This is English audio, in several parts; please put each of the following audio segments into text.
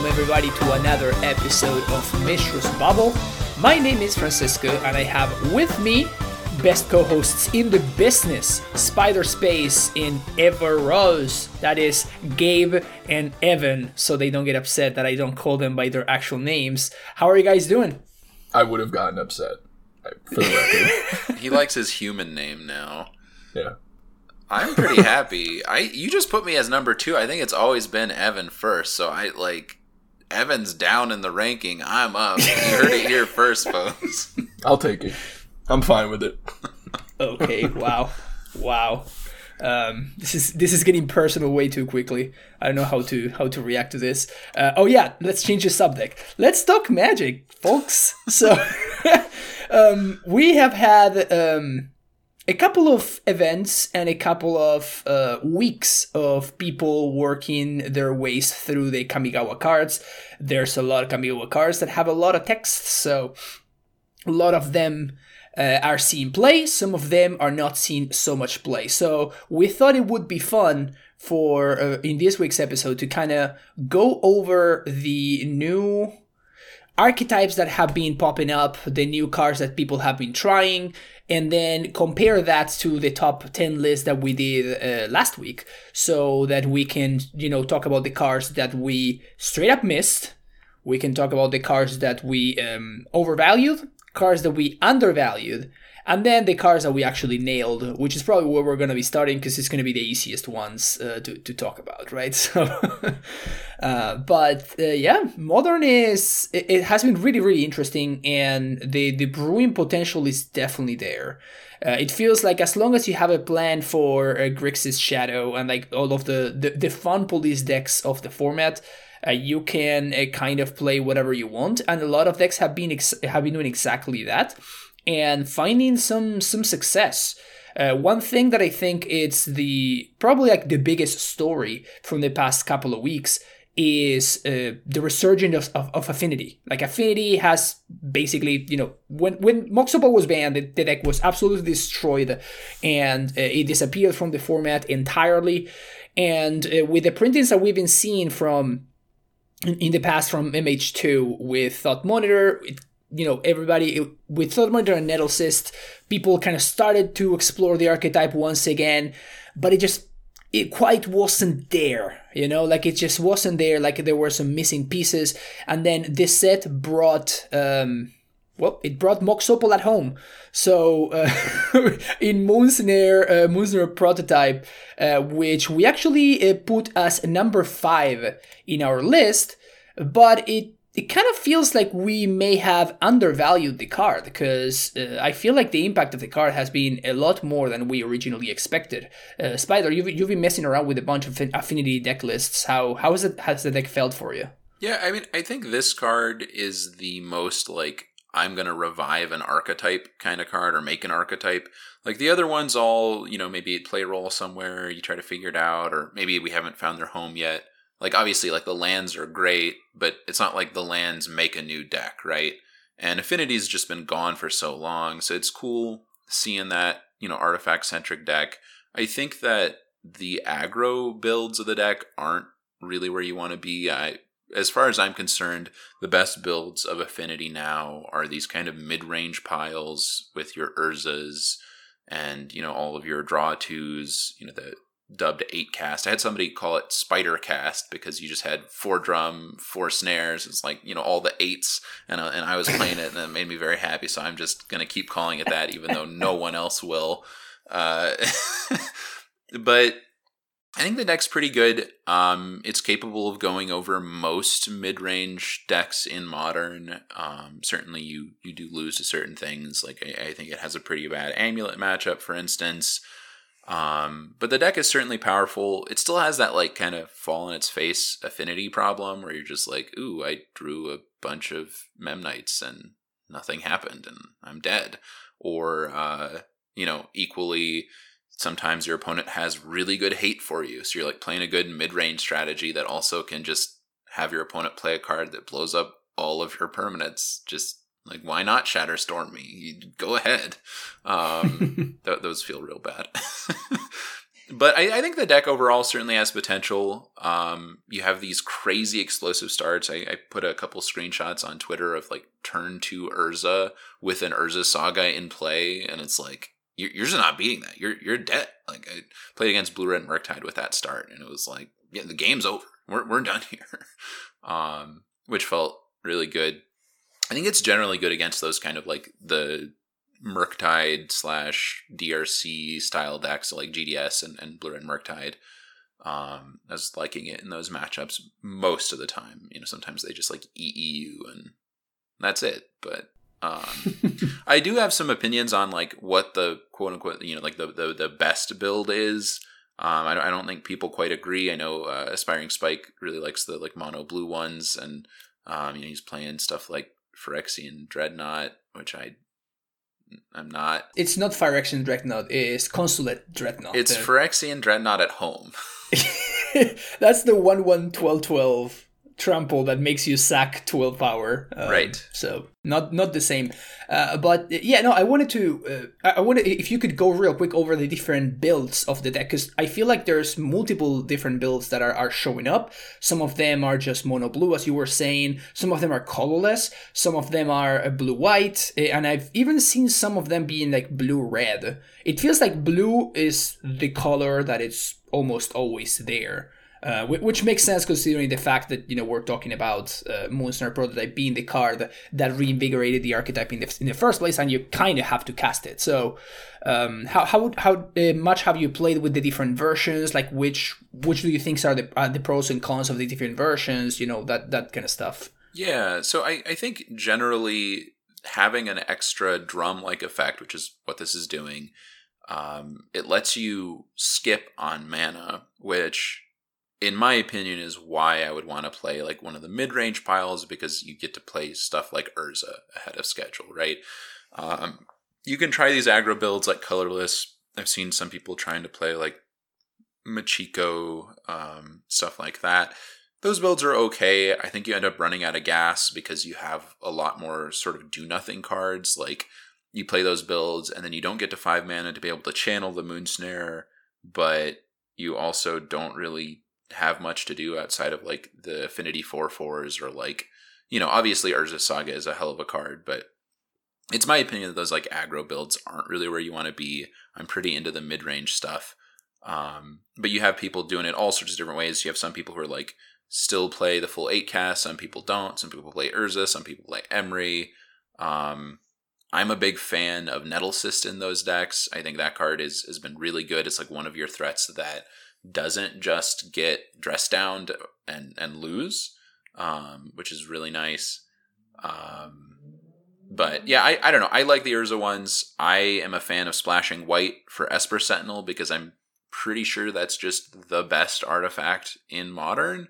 welcome everybody to another episode of Mistress Bubble. My name is Francisco, and I have with me best co-hosts in the business, Spider Space in Evaros. That is Gabe and Evan, so they don't get upset that I don't call them by their actual names. How are you guys doing? I would have gotten upset. For the record. he likes his human name now. Yeah. I'm pretty happy. I you just put me as number two. I think it's always been Evan first. So I like Evan's down in the ranking. I'm up. You heard it here first, folks. I'll take it. I'm fine with it. Okay. Wow. wow. Um, this is this is getting personal way too quickly. I don't know how to how to react to this. Uh, oh yeah, let's change the subject. Let's talk magic, folks. So um, we have had um, a couple of events and a couple of uh, weeks of people working their ways through the Kamigawa cards. There's a lot of Kamigawa cards that have a lot of text, so a lot of them uh, are seen play. Some of them are not seen so much play. So we thought it would be fun for uh, in this week's episode to kind of go over the new archetypes that have been popping up, the new cards that people have been trying, and then compare that to the top 10 list that we did uh, last week so that we can, you know, talk about the cars that we straight up missed. We can talk about the cars that we um, overvalued, cars that we undervalued, and then the cars that we actually nailed, which is probably where we're going to be starting because it's going to be the easiest ones uh, to, to talk about, right? So, uh, but uh, yeah, modern is it, it, has been really really interesting, and the the brewing potential is definitely there. Uh, it feels like as long as you have a plan for uh, Grixis Shadow and like all of the, the, the fun police decks of the format, uh, you can uh, kind of play whatever you want, and a lot of decks have been ex- have been doing exactly that and finding some some success. Uh, one thing that I think it's the probably like the biggest story from the past couple of weeks is uh, the resurgence of, of, of, Affinity. Like Affinity has basically, you know, when when Mox was banned, the, the, deck was absolutely destroyed, and uh, it disappeared from the format entirely. And uh, with the printings that we've been seeing from in, in the past from MH2 with Thought Monitor, it you know everybody with Thought Monitor and Nettlecyst, people kind of started to explore the archetype once again, but it just it quite wasn't there, you know, like it just wasn't there. Like there were some missing pieces, and then this set brought. Um, well, it brought Mox Opal at home. So uh, in Moonsnare, uh, Moonsnare prototype, uh, which we actually uh, put as number five in our list, but it it kind of feels like we may have undervalued the card because uh, I feel like the impact of the card has been a lot more than we originally expected. Uh, Spider, you've, you've been messing around with a bunch of affinity deck lists. How how has it has the deck felt for you? Yeah, I mean, I think this card is the most like I'm gonna revive an archetype kind of card or make an archetype. Like the other ones, all you know, maybe play a role somewhere, you try to figure it out, or maybe we haven't found their home yet like obviously like the lands are great but it's not like the lands make a new deck right? And affinity's just been gone for so long so it's cool seeing that you know artifact centric deck. I think that the aggro builds of the deck aren't really where you want to be. I as far as i'm concerned the best builds of affinity now are these kind of mid-range piles with your urzas and you know all of your draw twos you know the dubbed eight cast. I had somebody call it spider cast because you just had four drum, four snares. It's like you know all the eights, and uh, and I was playing it, and it made me very happy. So I'm just gonna keep calling it that, even though no one else will. Uh, but I think the deck's pretty good. Um, it's capable of going over most mid-range decks in modern. Um, certainly, you you do lose to certain things. Like I, I think it has a pretty bad amulet matchup, for instance. Um, but the deck is certainly powerful. It still has that like kind of fall on its face affinity problem where you're just like, ooh, I drew a bunch of Memnites and nothing happened and I'm dead. Or, uh, you know, equally, sometimes your opponent has really good hate for you. So you're like playing a good mid range strategy that also can just have your opponent play a card that blows up all of your permanents just like, why not Shatterstorm me? Go ahead. Um, th- those feel real bad. but I, I, think the deck overall certainly has potential. Um, you have these crazy explosive starts. I, I, put a couple screenshots on Twitter of like turn two Urza with an Urza Saga in play, and it's like you're, you're just not beating that. You're you're dead. Like I played against Blue Red Murktide with that start, and it was like, yeah, the game's over. We're we're done here, um, which felt really good. I think it's generally good against those kind of like the Murktide slash DRC style decks like GDS and, and Blue Red Murktide. Um, I was liking it in those matchups most of the time. You know, sometimes they just like EEU and that's it. But um, I do have some opinions on like what the quote unquote you know like the the, the best build is. Um, I, don't, I don't think people quite agree. I know uh, aspiring Spike really likes the like mono blue ones, and um, you know he's playing stuff like Phyrexian Dreadnought, which I I'm not. It's not Phyrexian Dreadnought. It's Consulate Dreadnought. It's Phyrexian Dreadnought at home. That's the one one twelve twelve trample that makes you sack 12 power. Um, right. So not not the same. Uh, but yeah no i wanted to uh, i wanted if you could go real quick over the different builds of the deck because i feel like there's multiple different builds that are, are showing up. Some of them are just mono blue as you were saying. Some of them are colorless. Some of them are uh, blue white. Eh, and i've even seen some of them being like blue red. It feels like blue is the color that is almost always there uh, which makes sense considering the fact that you know we're talking about uh, Moonsnare Prototype being the card that reinvigorated the archetype in the, in the first place, and you kind of have to cast it. So, um, how how how uh, much have you played with the different versions? Like which which do you think are the the pros and cons of the different versions? You know that that kind of stuff. Yeah, so I I think generally having an extra drum like effect, which is what this is doing, um, it lets you skip on mana, which in my opinion, is why I would want to play like one of the mid range piles because you get to play stuff like Urza ahead of schedule, right? Um, you can try these aggro builds like colorless. I've seen some people trying to play like Machiko, um, stuff like that. Those builds are okay. I think you end up running out of gas because you have a lot more sort of do nothing cards. Like you play those builds and then you don't get to five mana to be able to channel the Moonsnare, but you also don't really have much to do outside of like the Affinity 4 4s or like, you know, obviously Urza Saga is a hell of a card, but it's my opinion that those like aggro builds aren't really where you want to be. I'm pretty into the mid range stuff. Um, but you have people doing it all sorts of different ways. You have some people who are like still play the full eight cast, some people don't. Some people play Urza, some people play Emry. Um, I'm a big fan of Nettlecyst in those decks. I think that card is has been really good. It's like one of your threats that doesn't just get dressed down and and lose, um, which is really nice. Um, but yeah, I, I don't know. I like the Urza ones. I am a fan of splashing white for Esper Sentinel because I'm pretty sure that's just the best artifact in modern.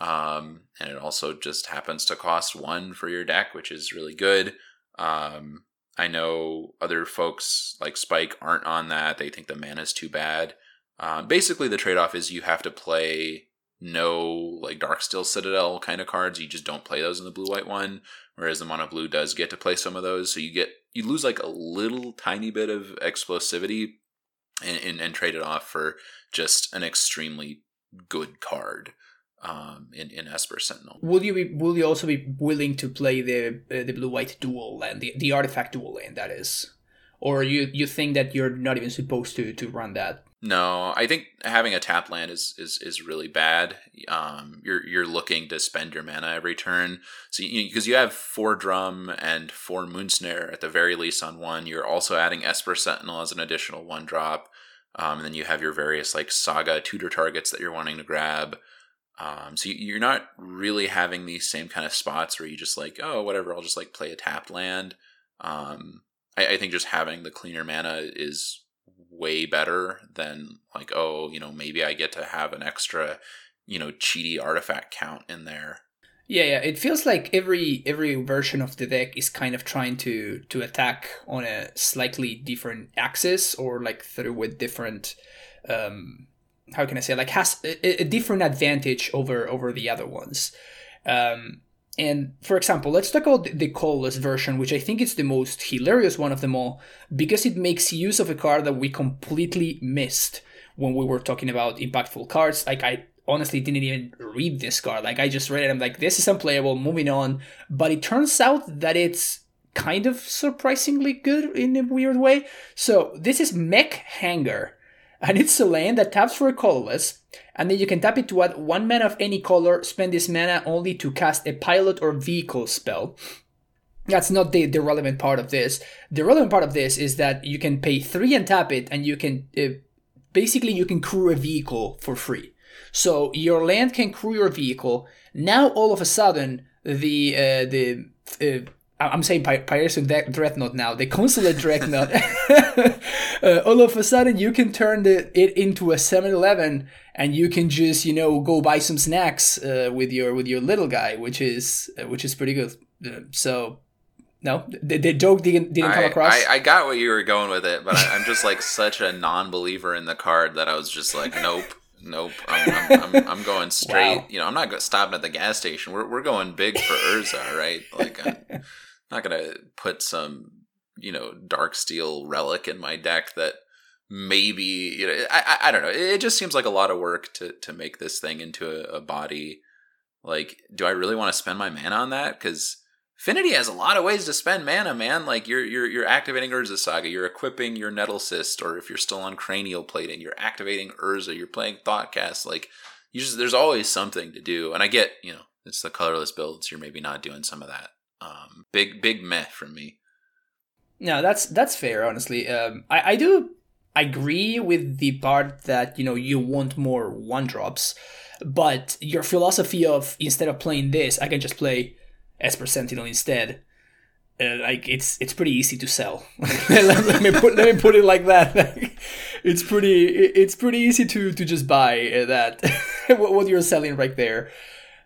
Um, and it also just happens to cost one for your deck, which is really good. Um, I know other folks like Spike aren't on that. They think the mana is too bad. Uh, basically, the trade off is you have to play no like Darksteel Citadel kind of cards. You just don't play those in the blue white one, whereas the mono blue does get to play some of those. So you get you lose like a little tiny bit of explosivity and, and, and trade it off for just an extremely good card um, in in Esper Sentinel. Will you be will you also be willing to play the uh, the blue white dual land, the, the artifact dual land that is, or you you think that you're not even supposed to to run that? No, I think having a tap land is is is really bad. Um, you're you're looking to spend your mana every turn, so because you, you, have four drum and four moonsnare at the very least on one. You're also adding Esper Sentinel as an additional one drop, um, and then you have your various like Saga tutor targets that you're wanting to grab. Um, so you're not really having these same kind of spots where you just like, oh, whatever, I'll just like play a tapped land. Um, I, I think just having the cleaner mana is way better than like oh you know maybe i get to have an extra you know cheaty artifact count in there. Yeah yeah. It feels like every every version of the deck is kind of trying to to attack on a slightly different axis or like through with different um how can i say like has a, a different advantage over over the other ones. Um and for example, let's talk about the colorless version, which I think is the most hilarious one of them all, because it makes use of a card that we completely missed, when we were talking about impactful cards. Like I honestly didn't even read this card. Like I just read it. I'm like, this is unplayable. Moving on. But it turns out that it's kind of surprisingly good in a weird way. So this is Mech Hangar, and it's a land that taps for a colorless, and then you can tap it to add one mana of any color. Spend this mana only to cast a pilot or vehicle spell. That's not the, the relevant part of this. The relevant part of this is that you can pay three and tap it, and you can uh, basically you can crew a vehicle for free. So your land can crew your vehicle. Now all of a sudden the uh, the uh, I'm saying Phyrexian Dreadnought now, the Consulate Dreadnought. uh, all of a sudden, you can turn the, it into a 7-Eleven, and you can just, you know, go buy some snacks uh, with your with your little guy, which is uh, which is pretty good. Uh, so, no, the, the joke didn't didn't I, come across. I, I got what you were going with it, but I, am just like such a non-believer in the card that I was just like, nope. Nope, I'm, I'm, I'm, I'm going straight. Wow. You know, I'm not stopping at the gas station. We're, we're going big for Urza, right? Like, Not gonna put some you know Darksteel Relic in my deck that maybe you know I, I, I don't know it just seems like a lot of work to to make this thing into a, a body like do i really want to spend my mana on that because Affinity has a lot of ways to spend mana, man. Like you're you're you're activating Urza Saga, you're equipping your Nettlecyst, or if you're still on Cranial Plating, you're activating Urza, you're playing Thoughtcast. Like you just there's always something to do. And I get, you know, it's the colorless builds, you're maybe not doing some of that. Um, big big meh from me. No, that's that's fair. Honestly, um, I I do agree with the part that you know you want more one drops, but your philosophy of instead of playing this, I can just play Esper Sentinel instead. Uh, like it's it's pretty easy to sell. let, let, me put let me put it like that. it's pretty it's pretty easy to to just buy uh, that what you're selling right there.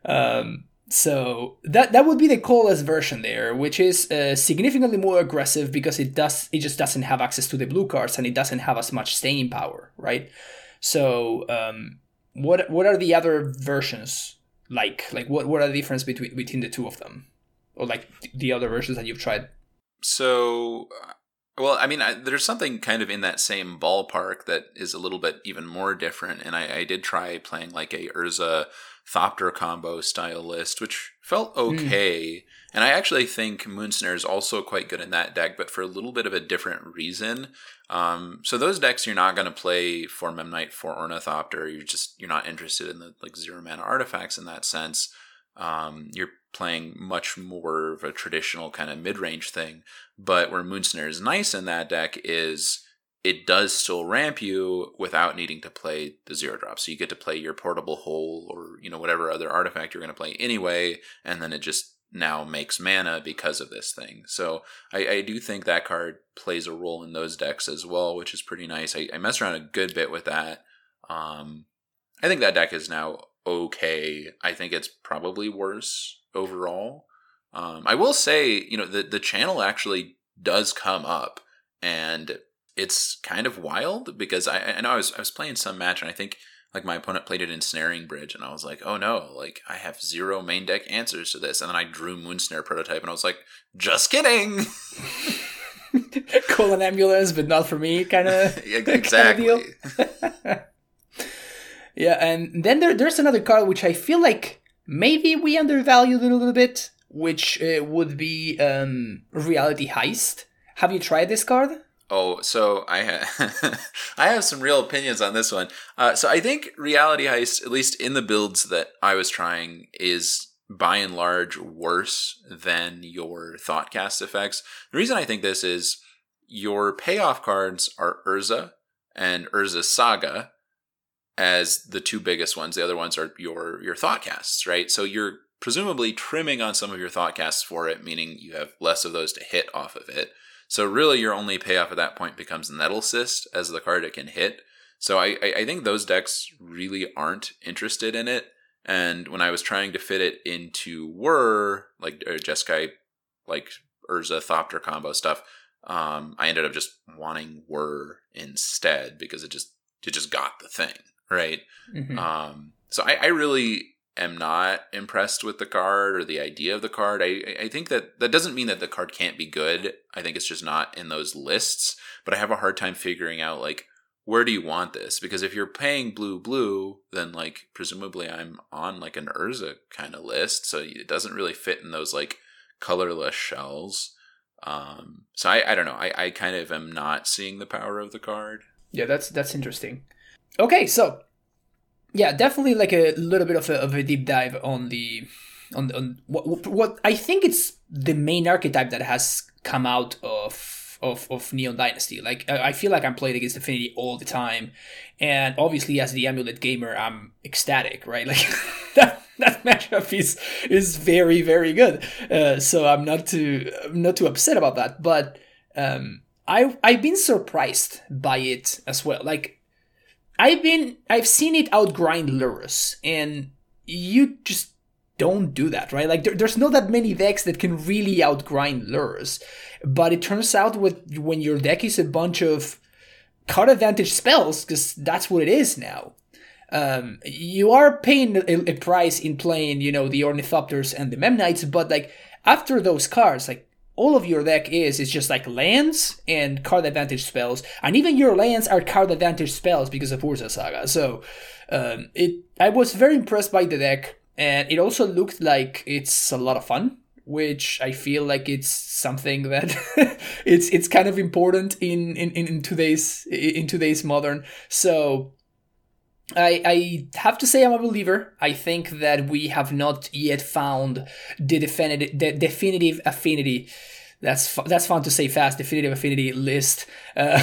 Um, so that that would be the colorless version there, which is uh, significantly more aggressive because it does it just doesn't have access to the blue cards and it doesn't have as much staying power, right? So um, what what are the other versions like? Like what what are the difference between between the two of them, or like the other versions that you've tried? So. Uh, well, I mean, I, there's something kind of in that same ballpark that is a little bit even more different, and I, I did try playing like a Urza Thopter combo style list, which felt hmm. okay. Mm. And I actually think Moonsnare is also quite good in that deck, but for a little bit of a different reason. Um, so those decks you're not going to play for Memnite for Ornithopter. You're just you're not interested in the like zero mana artifacts in that sense. Um, you're playing much more of a traditional kind of mid range thing. But where Moonsnare is nice in that deck is it does still ramp you without needing to play the zero drop. So you get to play your portable hole or you know whatever other artifact you're going to play anyway, and then it just now makes mana because of this thing. So I, I do think that card plays a role in those decks as well, which is pretty nice. I, I around a good bit with that. Um, I think that deck is now okay. I think it's probably worse overall. Um, I will say, you know, the the channel actually does come up, and it's kind of wild because I, I know I was I was playing some match and I think like my opponent played it Ensnaring Bridge and I was like, oh no, like I have zero main deck answers to this. And then I drew Moonsnare prototype and I was like, just kidding. Call an ambulance, but not for me, kind of exactly. Kind of yeah, and then there, there's another card which I feel like maybe we undervalued it a little bit, which uh, would be um, Reality Heist. Have you tried this card? Oh, so I ha- I have some real opinions on this one. Uh, so I think Reality Heist, at least in the builds that I was trying, is by and large worse than your Thoughtcast effects. The reason I think this is your payoff cards are Urza and Urza Saga as the two biggest ones. The other ones are your your Thoughtcasts, right? So you're presumably trimming on some of your Thoughtcasts for it, meaning you have less of those to hit off of it. So really, your only payoff at that point becomes Nettlecyst as the card it can hit. So I, I think those decks really aren't interested in it. And when I was trying to fit it into Whir, like or Jeskai, like Urza Thopter combo stuff, um, I ended up just wanting Whir instead because it just it just got the thing right. Mm-hmm. Um, so I, I really am not impressed with the card or the idea of the card. I, I think that that doesn't mean that the card can't be good. I think it's just not in those lists. But I have a hard time figuring out like where do you want this? Because if you're paying blue blue, then like presumably I'm on like an Urza kind of list, so it doesn't really fit in those like colorless shells. Um, so I, I don't know. I, I kind of am not seeing the power of the card. Yeah, that's that's interesting. Okay, so yeah, definitely like a little bit of a, of a deep dive on the on on what what I think it's the main archetype that has come out of of, of Neon Dynasty. Like I feel like I'm playing against Affinity all the time, and obviously as the Amulet gamer, I'm ecstatic, right? Like that that matchup is is very very good. Uh, so I'm not too I'm not too upset about that, but um, I I've been surprised by it as well. Like I've been I've seen it outgrind Lurrus, and you just don't do that, right? Like there, there's not that many decks that can really outgrind Lurrus. But it turns out with when your deck is a bunch of card advantage spells, because that's what it is now. Um, you are paying a, a, price in playing, you know, the Ornithopters and the Memnites, but like after those cards, like all of your deck is is just like lands and card advantage spells, and even your lands are card advantage spells because of Urza Saga. So um, it, I was very impressed by the deck and it also looked like it's a lot of fun which i feel like it's something that it's it's kind of important in, in in today's in today's modern so I, I have to say I'm a believer. I think that we have not yet found the definitive, the definitive affinity that's fu- that's fun to say fast definitive affinity list uh,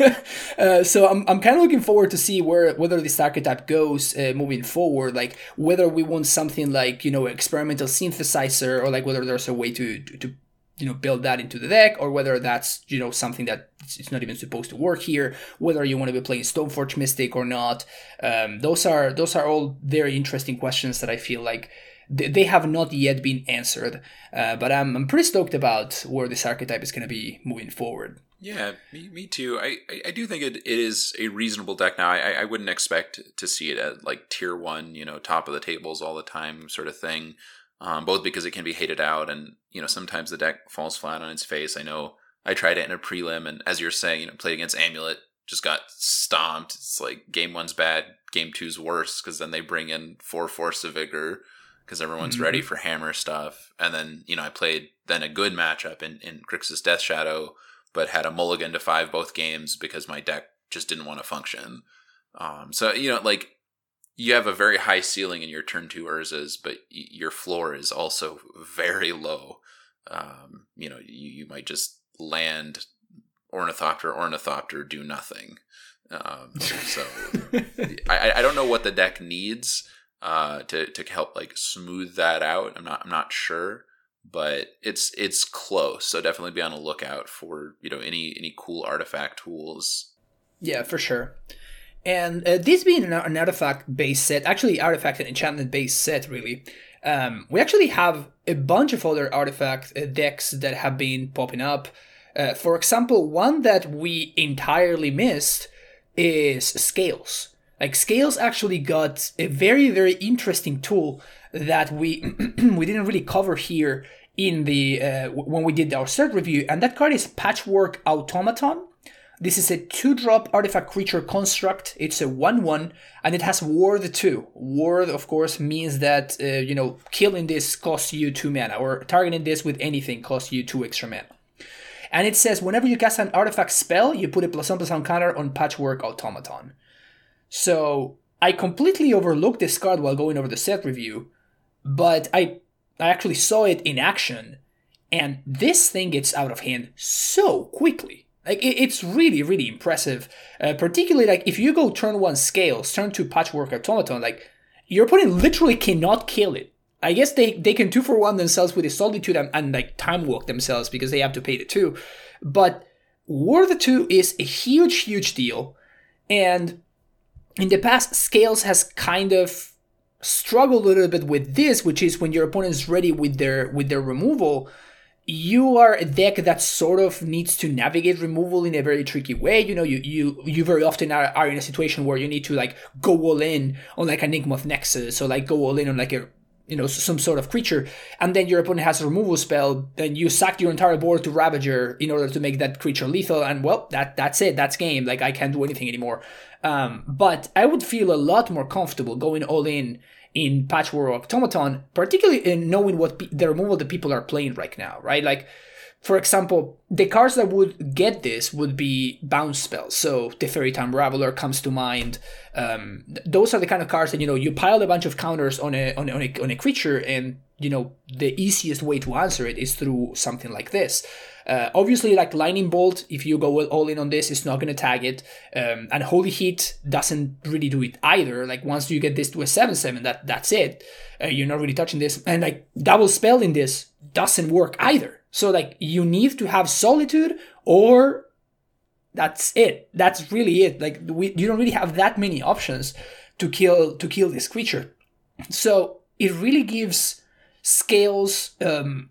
uh, so I'm, I'm kind of looking forward to see where whether this archetype goes uh, moving forward like whether we want something like you know experimental synthesizer or like whether there's a way to, to, to you know build that into the deck or whether that's you know something that it's not even supposed to work here whether you want to be playing stoneforge mystic or not um, those are those are all very interesting questions that i feel like they have not yet been answered. Uh, but I'm, I'm pretty stoked about where this archetype is going to be moving forward. Yeah, me, me too. I, I, I do think it, it is a reasonable deck now. I, I wouldn't expect to see it at like tier one, you know, top of the tables all the time sort of thing. Um, both because it can be hated out and, you know, sometimes the deck falls flat on its face. I know I tried it in a prelim and as you're saying, you know, played against Amulet, just got stomped. It's like game one's bad, game two's worse because then they bring in four Force of Vigor because everyone's mm-hmm. ready for hammer stuff. And then, you know, I played then a good matchup in, in Grixis Death Shadow, but had a mulligan to five both games because my deck just didn't want to function. Um, so, you know, like you have a very high ceiling in your turn two Urzas, but y- your floor is also very low. Um, you know, you, you might just land Ornithopter, Ornithopter, do nothing. Um, so I, I don't know what the deck needs uh, to to help like smooth that out. I'm not I'm not sure, but it's it's close. So definitely be on the lookout for you know any any cool artifact tools. Yeah, for sure. And uh, this being an, an artifact based set, actually artifact and enchantment based set, really. Um, we actually have a bunch of other artifact uh, decks that have been popping up. Uh, for example, one that we entirely missed is Scales. Like Scales actually got a very very interesting tool that we we didn't really cover here in the uh, when we did our set review, and that card is Patchwork Automaton. This is a two drop artifact creature construct. It's a 1 1 and it has Ward 2. Ward, of course, means that, uh, you know, killing this costs you 2 mana, or targeting this with anything costs you 2 extra mana. And it says whenever you cast an artifact spell, you put a plus 1 plus 1 counter on Patchwork Automaton. So I completely overlooked this card while going over the set review, but I I actually saw it in action, and this thing gets out of hand so quickly. Like it, it's really really impressive. Uh, particularly like if you go turn one scales, turn two patchwork automaton, like your opponent literally cannot kill it. I guess they, they can two for one themselves with a solitude and, and like time walk themselves because they have to pay the two. But War the Two is a huge, huge deal. And in the past, Scales has kind of struggled a little bit with this, which is when your opponent is ready with their with their removal, you are a deck that sort of needs to navigate removal in a very tricky way. You know, you you you very often are, are in a situation where you need to like go all in on like a Inkmoth Nexus or like go all in on like a you know some sort of creature, and then your opponent has a removal spell, then you sack your entire board to Ravager in order to make that creature lethal, and well, that that's it, that's game. Like I can't do anything anymore. Um, but I would feel a lot more comfortable going all in in Patchwork Automaton, particularly in knowing what pe- the removal that people are playing right now, right? Like, for example, the cards that would get this would be bounce spells. So the Teferi Time Raveler comes to mind. Um, th- those are the kind of cards that you know you pile a bunch of counters on a on on a, on a creature, and you know the easiest way to answer it is through something like this. Uh, obviously, like Lightning Bolt, if you go all in on this, it's not going to tag it. Um, Unholy Heat doesn't really do it either. Like once you get this to a seven seven, that that's it. Uh, you're not really touching this. And like double spell in this doesn't work either. So like you need to have Solitude or that's it. That's really it. Like we, you don't really have that many options to kill to kill this creature. So it really gives scales um,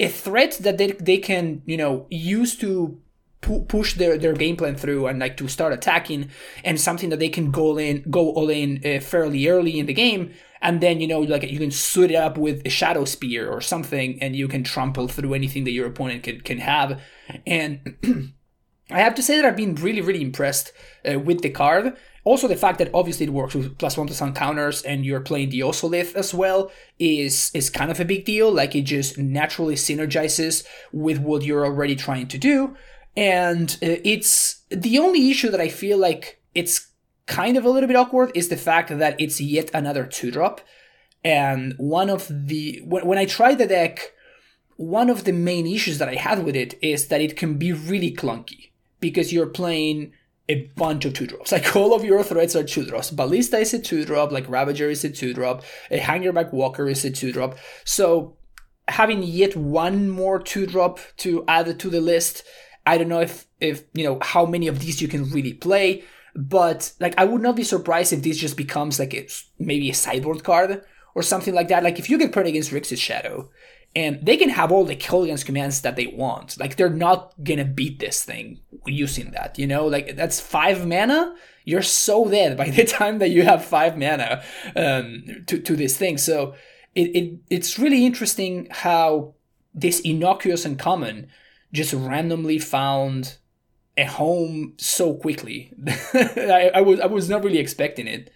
a threat that they, they can you know use to pu- push their, their game plan through and like to start attacking and something that they can go in go all in uh, fairly early in the game and then you know like you can suit it up with a shadow spear or something and you can trample through anything that your opponent can, can have and I have to say that I've been really, really impressed uh, with the card. Also, the fact that obviously it works with plus one plus one counters and you're playing the Ozolith as well is is kind of a big deal. Like it just naturally synergizes with what you're already trying to do. And uh, it's the only issue that I feel like it's kind of a little bit awkward is the fact that it's yet another two drop. And one of the when, when I tried the deck, one of the main issues that I had with it is that it can be really clunky because you're playing a bunch of two drops. Like all of your threats are two drops. Ballista is a two drop, like Ravager is a two drop, a Hangerback Walker is a two drop. So having yet one more two drop to add to the list, I don't know if if you know how many of these you can really play, but like I would not be surprised if this just becomes like a, maybe a sideboard card or something like that. Like if you get paired against Grixis Shadow, and they can have all the Kolaghan's commands that they want. Like they're not gonna beat this thing using that, you know. Like that's five mana. You're so dead by the time that you have five mana um, to to this thing. So it, it it's really interesting how this innocuous and common just randomly found a home so quickly. I, I was I was not really expecting it.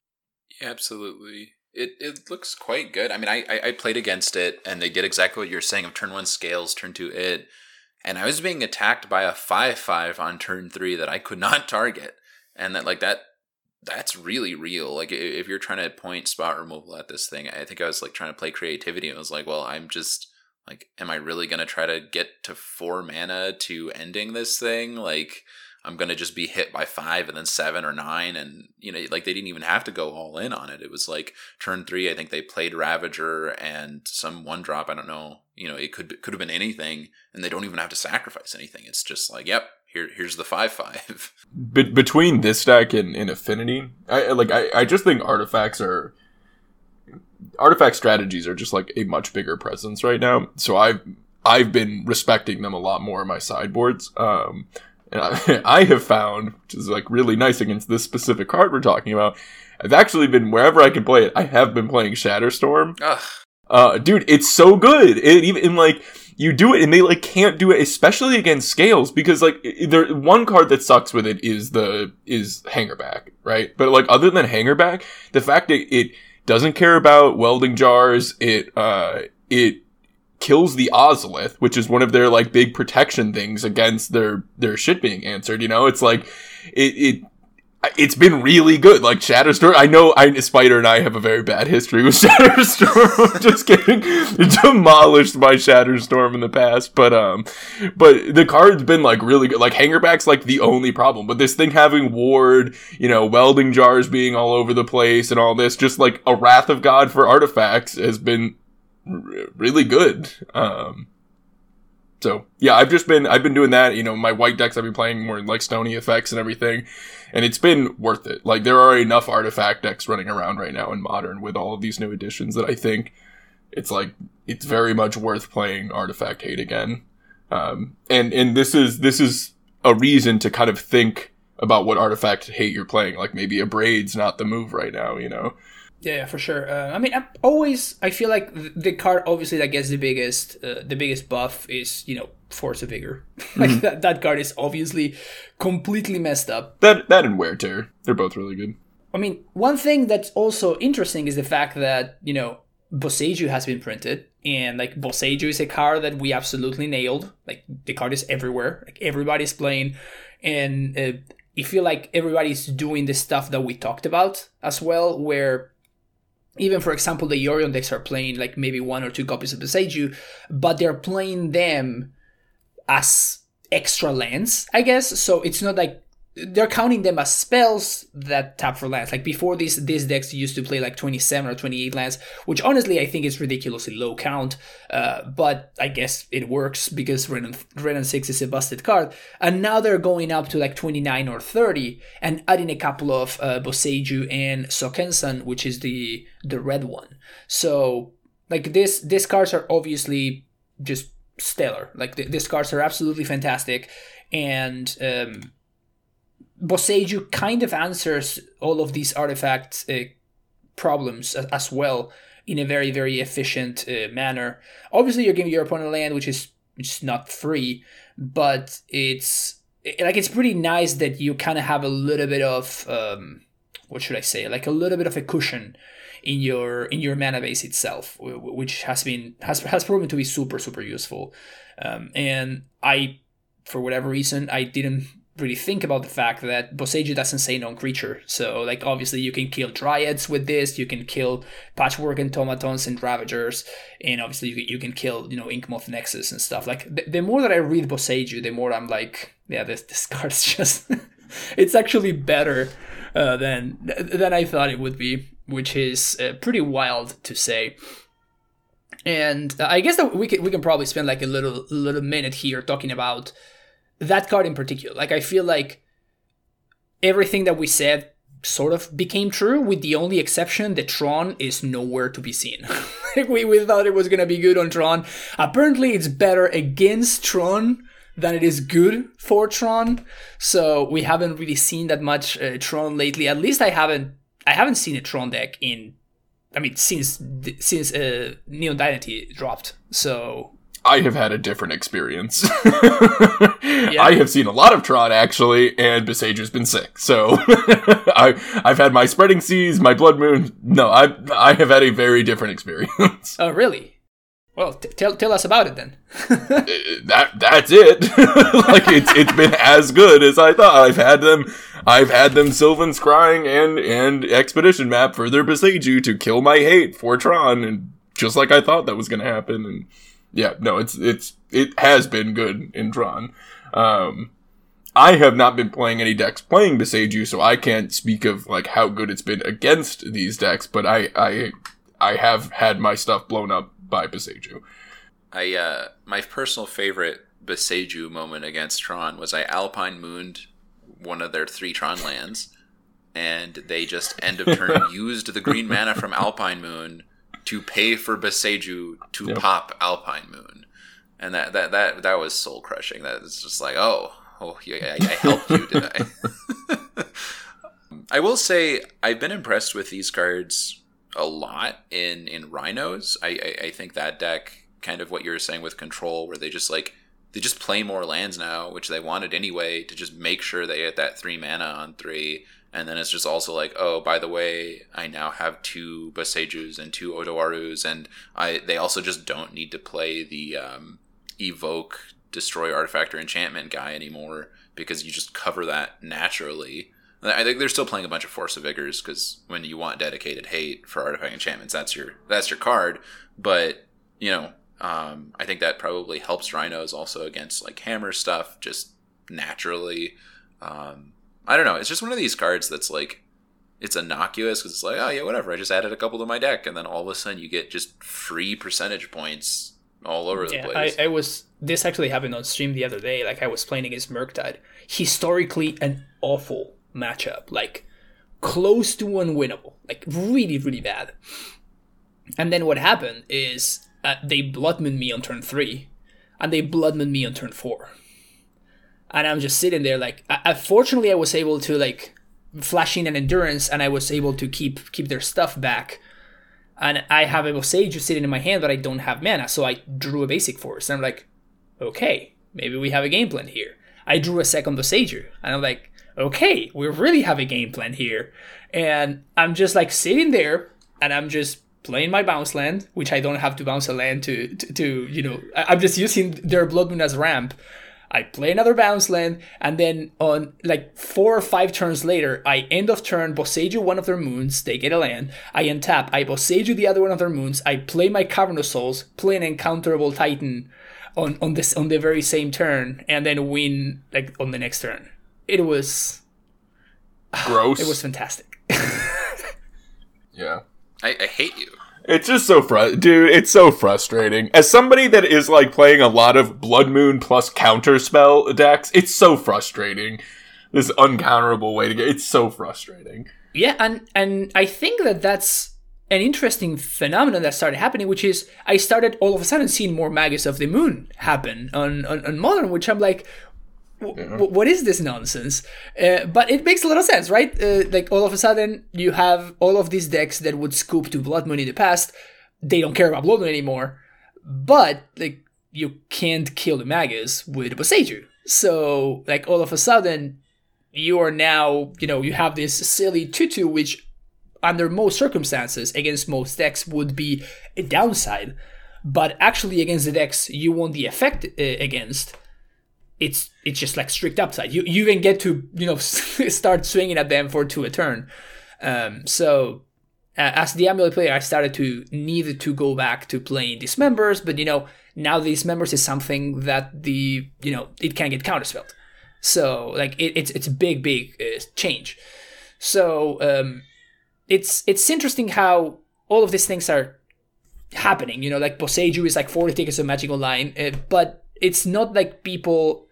Absolutely. It it looks quite good. I mean, I, I I played against it, and they did exactly what you're saying of turn one scales, turn two it, and I was being attacked by a five five on turn three that I could not target, and that like that that's really real. Like if you're trying to point spot removal at this thing, I think I was like trying to play creativity. and I was like, well, I'm just like, am I really gonna try to get to four mana to ending this thing? Like I'm gonna just be hit by five and then seven or nine, and you know, like they didn't even have to go all in on it. It was like turn three. I think they played Ravager and some one drop. I don't know. You know, it could could have been anything, and they don't even have to sacrifice anything. It's just like, yep, here here's the five five. But between this deck and, and Affinity, I like I, I just think artifacts are artifact strategies are just like a much bigger presence right now. So I've I've been respecting them a lot more in my sideboards. Um, and I, I have found, which is like really nice against this specific card we're talking about, I've actually been wherever I can play it. I have been playing Shatterstorm. Ugh. Uh, dude, it's so good. It even in like you do it, and they like can't do it, especially against scales, because like there one card that sucks with it is the is Hangerback, right? But like other than Hangerback, the fact that it doesn't care about welding jars, it uh it kills the Ozolith, which is one of their like big protection things against their their shit being answered. You know, it's like it it it's been really good. Like Shatterstorm, I know I Spider and I have a very bad history with Shatterstorm. just getting demolished by Shatterstorm in the past, but um, but the card's been like really good. Like Hangerback's like the only problem, but this thing having ward, you know, welding jars being all over the place and all this, just like a Wrath of God for artifacts has been really good. Um, so yeah, I've just been I've been doing that. You know, my white decks I've been playing more like Stony effects and everything, and it's been worth it. Like there are enough artifact decks running around right now in modern with all of these new additions that I think it's like it's very much worth playing artifact hate again. Um, and and this is this is a reason to kind of think about what artifact hate you're playing. Like maybe Abrade's not the move right now, you know. Yeah, for sure. Uh, I mean, I'm always I feel like the card obviously that gets the biggest uh, the biggest buff is you know Force of Vigor. like Mm-hmm. that, that card is obviously completely messed up. That that and Wear Tear, they're both really good. I mean, one thing that's also interesting is the fact that you know Boseiju has been printed, and like Boseiju is a card that we absolutely nailed. Like the card is everywhere, like everybody's playing, and uh, I feel like everybody's doing the stuff that we talked about as well, where even for example the Yorion decks are playing like maybe one or two copies of Boseiju, but they're playing them as extra lands, I guess. So it's not like they're counting them as spells that tap for lands. Like before these these decks used to play like 27 or 28 lands, which honestly I think is ridiculously low count. Uh, but I guess it works because Renan, Wrenn and 6 is a busted card. And now they're going up to like 29 or 30 and adding a couple of uh, Boseiju and Sokenzan, which is the the red one. So like this these cards are obviously just stellar. Like th- these cards are absolutely fantastic. And um Boseiju kind of answers all of these artifact uh, problems as well in a very very efficient uh, manner. Obviously, you're giving your opponent land, which is is not free, but it's it- like it's pretty nice that you kind of have a little bit of um, what should I say, like a little bit of a cushion in your in your mana base itself, wh- wh- which has been has has proven to be super super useful. Um, and I, for whatever reason, I didn't really think about the fact that Boseiju doesn't say non-creature. So like obviously you can kill dryads with this, you can kill patchwork automatons and ravagers, and obviously you you can kill you know Inkmoth Nexus and stuff. Like the, the more that I read Boseiju, the more I'm like, yeah, this this card's just it's actually better uh, than than I thought it would be, which is uh, pretty wild to say. And I guess that we can we can probably spend like a little little minute here talking about that card in particular. Like I feel like everything that we said sort of became true, with the only exception that Tron is nowhere to be seen. we, we thought it was gonna be good on Tron. Apparently, it's better against Tron than it is good for Tron. So we haven't really seen that much uh, Tron lately. At least I haven't. I haven't seen a Tron deck in. I mean, since since uh, Neon Dynasty dropped. So I have had a different experience. I have seen a lot of Tron actually, and Besaiger's been sick. So I I've had my spreading seas, my blood moon. No, I I have had a very different experience. Oh, really? Well, t- tell tell us about it then. Eh, eh, that that's it. like it's it's been as good as I thought. I've had them I've had them Sylvan Scrying and and Expedition Map for their Beseiju to kill my hate for Tron and just like I thought that was gonna happen and yeah, no, it's it's it has been good in Tron. Um I have not been playing any decks playing Beseiju, so I can't speak of like how good it's been against these decks, but I I I have had my stuff blown up by Beseiju. I uh, my personal favorite Beseiju moment against Tron was I Alpine Mooned one of their three Tron lands, and they just end of turn used the green mana from Alpine Moon to pay for Beseiju to Yep. pop Alpine Moon, and that that that that was soul crushing. That was just like oh oh yeah, I, I helped you, did I? I will say I've been impressed with these cards a lot in in rhinos. I, I I think that deck kind of what you were saying with control, where they just like they just play more lands now, which they wanted anyway, to just make sure they get that three mana on three. And then it's just also like, oh, by the way, I now have two Boseijus and two Otawaras, and I they also just don't need to play the um, evoke, destroy artifact or enchantment guy anymore because you just cover that naturally. I think they're still playing a bunch of Force of Vigors because when you want dedicated hate for artifact enchantments, that's your that's your card. But you know, um, I think that probably helps Rhinos also against like hammer stuff just naturally. Um, I don't know. It's just one of these cards that's like it's innocuous because it's like oh yeah whatever. I just added a couple to my deck, and then all of a sudden you get just free percentage points all over the place. I, I was. This actually happened on stream the other day. Like I was playing against Murktide. Historically, an awful matchup. Like close to unwinnable. Like really, really bad. And then what happened is uh, they bloodmoon me on turn three, and they bloodmoon me on turn four. And I'm just sitting there like. I, I- fortunately, I was able to like flashing and endurance, and I was able to keep keep their stuff back. And I have a Boseiju sitting in my hand, but I don't have mana, so I drew a basic force. And I'm like, okay, maybe we have a game plan here. I drew a second Boseiju, and I'm like, okay, we really have a game plan here. And I'm just like sitting there, and I'm just playing my bounce land, which I don't have to bounce a land to, to, to you know, I'm just using their Blood Moon as ramp. I play another bounce land, and then on like four or five turns later, I end of turn Boseiju one of their moons, they get a land. I untap, I Boseiju the other one of their moons, I play my Cavern of Souls, play an Encounterable Titan on, on this on the very same turn, and then win like on the next turn. It was Gross. it was fantastic. yeah. I, I hate you. It's just so fru- dude. It's so frustrating. As somebody that is like playing a lot of Blood Moon plus counterspell decks, it's so frustrating. This uncounterable way to get. It's so frustrating. Yeah, and and I think that that's an interesting phenomenon that started happening, which is I started all of a sudden seeing more Magus of the Moon happen on on, on Modern, which I'm like, w- what is this nonsense? Uh, but it makes a lot of sense, right? Uh, like all of a sudden you have all of these decks that would scoop to Blood Moon in the past, they don't care about Blood Moon anymore, but like you can't kill the Magus with Boseiju. So like all of a sudden you are now, you know, you have this silly tutu, which under most circumstances against most decks would be a downside, but actually against the decks you want the effect uh, against, it's it's just like strict upside. You you even get to you know start swinging at them for two a turn. Um, so uh, as the amulet player, I started to need to go back to playing dismembers, but you know now dismembers is something that the you know it can get counterspelled. So like it, it's it's a big big uh, change. So um, it's it's interesting how all of these things are happening. You know, like Boseiju is like 40 tickets of Magic Online, uh, but it's not like people.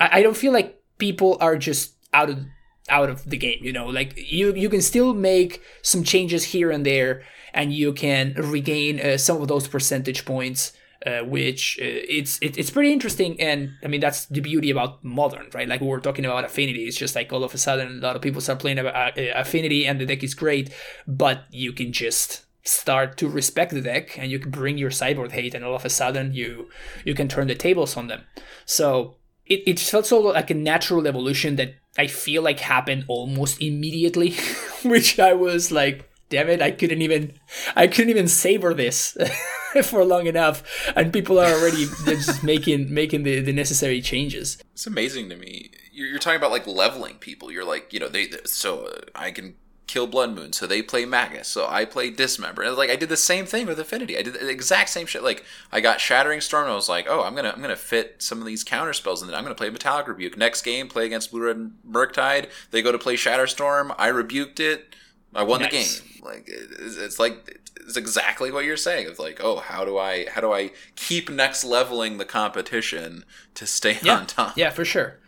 I, I don't feel like people are just out of out of the game. You know, like you you can still make some changes here and there, and you can regain uh, some of those percentage points. Uh, which uh, it's it, it's pretty interesting, and I mean that's the beauty about modern, right? Like we were talking about affinity. It's just like all of a sudden a lot of people start playing about, uh, affinity, and the deck is great, but you can just start to respect the deck and you can bring your sideboard hate and all of a sudden you you can turn the tables on them so it, it felt so like a natural evolution that i feel like happened almost immediately which i was like damn it i couldn't even i couldn't even savor this for long enough and people are already just making making the, the necessary changes It's amazing to me. You're, you're talking about like leveling people. You're like, you know, they so uh, I can kill Blood Moon, so they play Magus, so I play Dismember. And like I did the same thing with Affinity. I did the exact same shit. Like I got Shattering Storm, and I was like, oh, I'm gonna I'm gonna fit some of these counter spells, and then I'm gonna play Metallic Rebuke. Next game, play against Blue Red Murktide. They go to play Shatter Storm. I rebuked it. I won Nice. the game. Like it's, it's like it's exactly what you're saying. It's like, oh, how do I how do I keep next leveling the competition to stay yeah on top? yeah for sure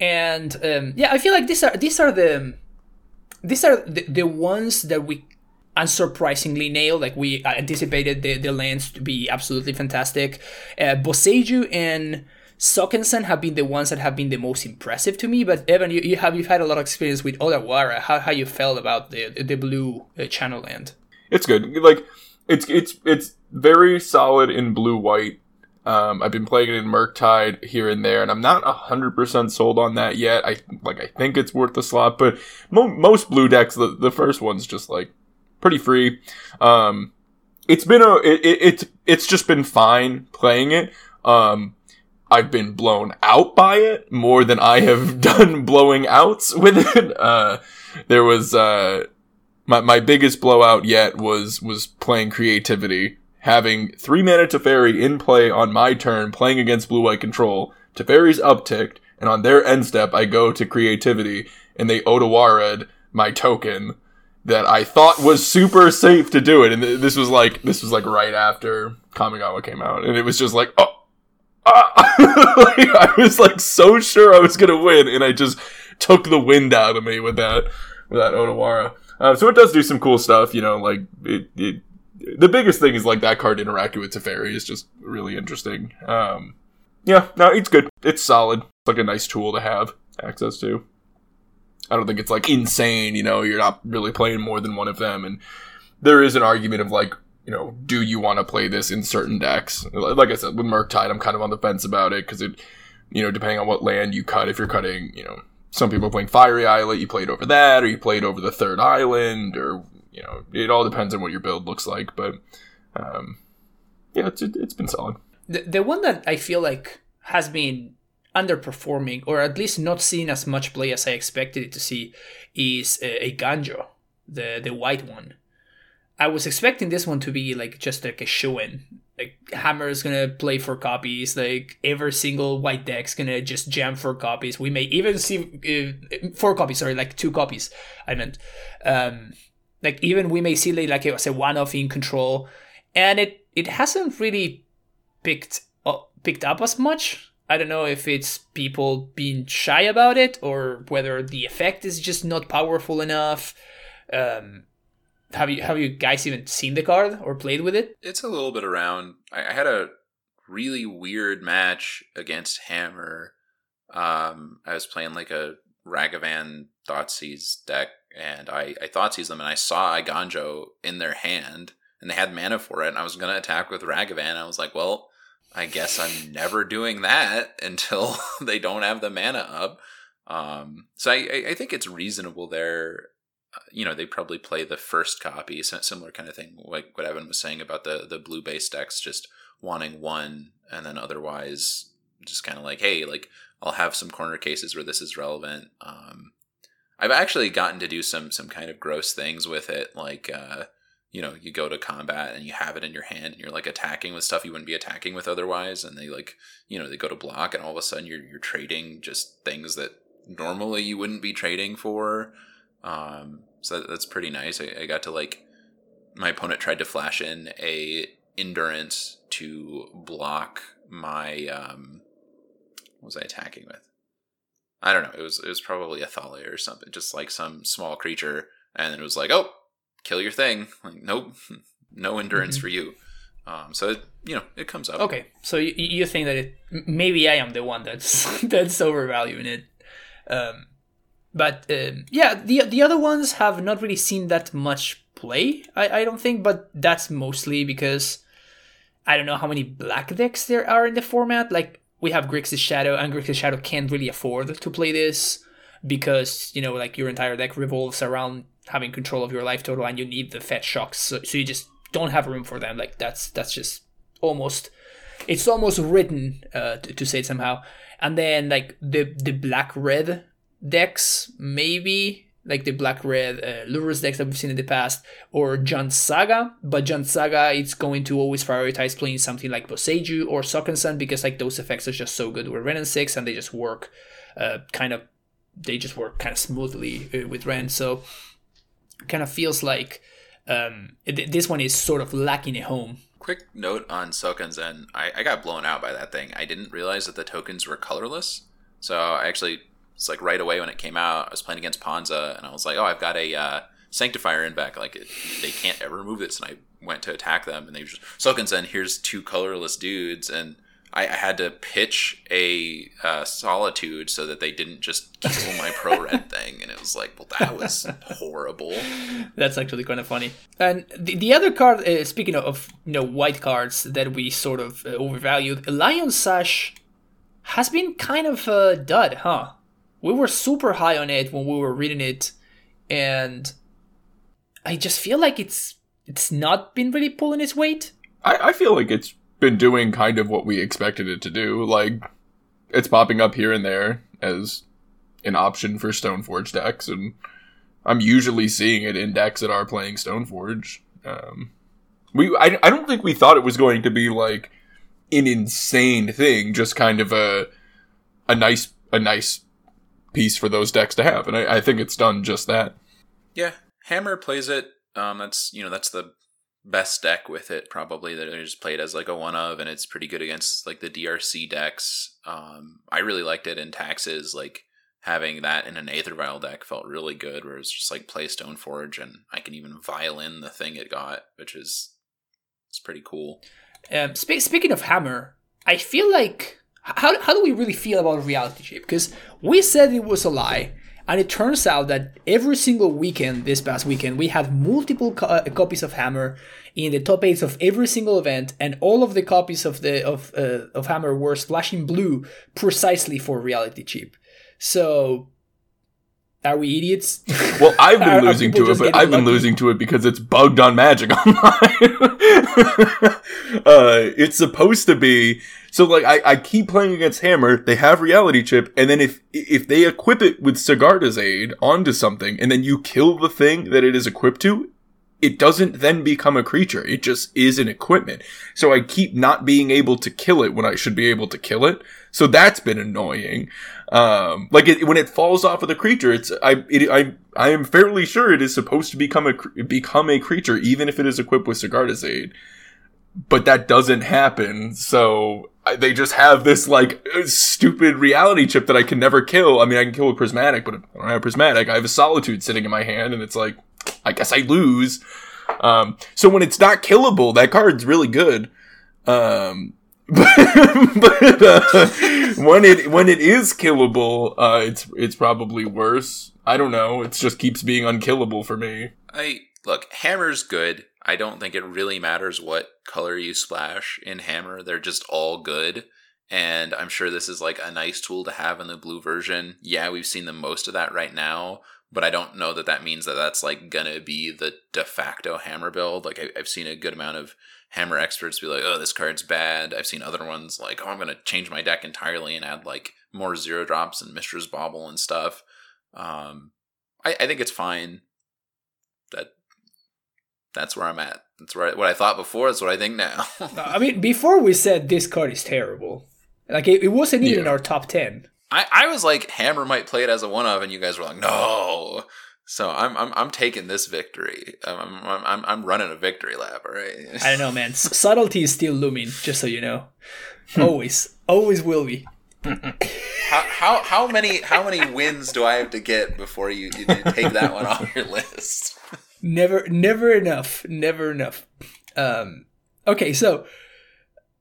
and um, yeah i feel like these are these are the these are the, the ones that we unsurprisingly nailed like we anticipated the, the lands to be absolutely fantastic uh, boseiju and Sokenzan have been the ones that have been the most impressive to me, but Evan, you, you have you've had a lot of experience with Otawara. How how you felt about the the blue uh, channel land? It's good. Like it's it's it's very solid in blue white. Um, I've been playing it in Murktide here and there, and I'm not hundred percent sold on that yet. I like I think it's worth the slot, but mo- most blue decks, the the first one's just like pretty free. Um, it's been a it, it, it's it's just been fine playing it. Um, I've been blown out by it more than I have done blowing outs with it. Uh, there was uh my, my biggest blowout yet was was playing creativity having three mana Teferi in play on my turn playing against blue white control Teferi's upticked and on their end step I go to creativity and they Odawared my token that I thought was super safe to do it and th- this was like this was like right after Kamigawa came out and it was just like oh ah. like, I was like so sure I was gonna win and I just took the wind out of me with that with that Otawara. Uh, so it does do some cool stuff, you know, like it, it the biggest thing is like that card interacting with Teferi is just really interesting. Um, yeah, no, it's good. It's solid. It's like a nice tool to have access to. I don't think it's like insane. You know, you're not really playing more than one of them, and there is an argument of like, you know, do you want to play this in certain decks? Like I said, with Murktide, I'm kind of on the fence about it because it, you know, depending on what land you cut, if you're cutting, you know, some people are playing Fiery Islet, you played over that, or you played over the third island, or you know, it all depends on what your build looks like. But um, yeah, it's it's been solid. The, the one that I feel like has been underperforming, or at least not seeing as much play as I expected it to see, is a, Eiganjo, the the white one. I was expecting this one to be like just like a show in. Like Hammer is gonna play four copies. Like every single white deck's gonna just jam four copies. We may even see uh, four copies. Sorry, like two copies. I meant. Um, like even we may see like, it was a one-off in control, and it it hasn't really picked up, picked up as much. I don't know if it's people being shy about it or whether the effect is just not powerful enough. Um, have you have you guys even seen the card or played with it? It's a little bit around. I, I had a really weird match against Hammer. Um, I was playing like a Ragavan Thoughtseize deck, and I I thought Thoughtseize them, and I saw Eiganjo in their hand, and they had mana for it, and I was gonna attack with Ragavan. I was like, well, I guess I'm never doing that until they don't have the mana up. Um, so I, I think it's reasonable there you know, they probably play the first copy, similar kind of thing, like what Evan was saying about the the blue base decks, just wanting one, and then otherwise just kind of like, hey, like I'll have some corner cases where this is relevant. Um, I've actually gotten to do some some kind of gross things with it, like uh, you know, you go to combat and you have it in your hand, and you're like attacking with stuff you wouldn't be attacking with otherwise, and they like, you know, they go to block, and all of a sudden you're you're trading just things that normally you wouldn't be trading for. Um, so that's pretty nice. I, I got to like my opponent tried to flash in a endurance to block my um what was I attacking with? I don't know. It was it was probably a Thalia or something, just like some small creature, and it was like, oh, kill your thing. Like, nope, no endurance mm-hmm. for you. Um, so it, you know it comes up. Okay, so you, you think that it maybe I am the one that's that's overvaluing it. Um, but um, yeah, the the other ones have not really seen that much play. I, I don't think, but that's mostly because I don't know how many black decks there are in the format. Like we have Grixis Shadow, and Grixis Shadow can't really afford to play this because you know like your entire deck revolves around having control of your life total, and you need the fetch shocks, so, so you just don't have room for them. Like that's that's just almost it's almost written uh, to, to say it somehow. And then like the the black red decks, maybe like the black red uh, Lurrus decks that we've seen in the past, or Jund Saga. But Jund Saga, it's going to always prioritize playing something like Boseiju or Sun because like those effects are just so good with Wrenn and Six, and they just work uh, kind of they just work kind of smoothly uh, with Wrenn. So kind of feels like um, it, this one is sort of lacking a home. Quick note on Sokenzan. I, I got blown out by that thing. I didn't realize that the tokens were colorless. So I actually it's like right away when it came out, I was playing against Ponza, and I was like, oh, I've got a uh, Sanctifier en-Vec. Like it, they can't ever remove this, and I went to attack them, and they just Sokenzan. Here's two colorless dudes, and I, I had to pitch a uh, Solitude so that they didn't just kill my pro red thing, and it was like, well, that was horrible. That's actually kind of funny. And the, the other card, uh, speaking of you know white cards that we sort of uh, overvalued, Lion Sash has been kind of a dud, huh? We were super high on it when we were reading it and i just feel like it's it's not been really pulling its weight. I, I feel like it's been doing kind of what we expected it to do like it's popping up here and there as an option for stoneforge decks and i'm usually seeing it in decks that are playing stoneforge um, we I, I don't think we thought it was going to be like an insane thing just kind of a a nice a nice piece for those decks to have, and I, I think it's done just that. Yeah, Hammer plays it. Um, that's you know that's the best deck with it probably that I just played as like a one of, and it's pretty good against like the DRC decks. Um, I really liked it in taxes, like having that in an Aether Vial deck felt really good, where it's just like play Stoneforge, and I can even violin the thing it got, which is it's pretty cool. Um, spe- speaking of Hammer, I feel like how, how do we really feel about reality check? Because we said it was a lie, And it turns out that every single weekend, this past weekend, we had multiple co- uh, copies of Hammer in the top eight of every single event, and all of the copies of the of uh, of Hammer were splashing blue precisely for reality chip. So, are we idiots? Well, I've been Are- are losing people to it, but I've been lucky? losing to it because it's bugged on Magic Online. uh, it's supposed to be so. Like I, I keep playing against Hammer. They have Reality Chip, and then if if they equip it with Sigarda's Aid onto something, and then you kill the thing that it is equipped to, it doesn't then become a creature. It just is an equipment. So I keep not being able to kill it when I should be able to kill it. So that's been annoying. Um, like it, when it falls off of the creature, it's I it, I I am fairly sure it is supposed to become a become a creature, even if it is equipped with Sigarda's Aid. But that doesn't happen. So they just have this like stupid reality chip that I can never kill. I mean, I can kill a prismatic, but I don't have prismatic. I have a solitude sitting in my hand, and it's like I guess I lose. Um, so when it's not killable, that card's really good. Um, but, uh, when it when it is killable, uh, it's it's probably worse. I don't know. It just keeps being unkillable for me. I look, hammer's good. I don't think it really matters what color you splash in hammer. They're just all good. And I'm sure this is like a nice tool to have in the blue version. Yeah, we've seen the most of that right now, but I don't know that that means that that's like gonna be the de facto hammer build. Like I, I've seen a good amount of hammer experts be like, "Oh, this card's bad." I've seen other ones like, "Oh, I'm gonna change my deck entirely and add like more zero drops and Mishra's Bauble and stuff." Um, I, I think it's fine. That that's where I'm at. That's where I, what I thought before. That's what I think now. I mean, before we said this card is terrible, like it, it wasn't even in Yeah. our top ten. I, I was like, Hammer might play it as a one of, and you guys were like, no. So I'm I'm I'm taking this victory. I'm I'm I'm, I'm running a victory lap. All right. I don't know, man. Subtlety is still looming, just so you know. always, always will be. How, how how many how many wins do I have to get before you, you take that one off your list? Never, never enough. Never enough. Um, okay, so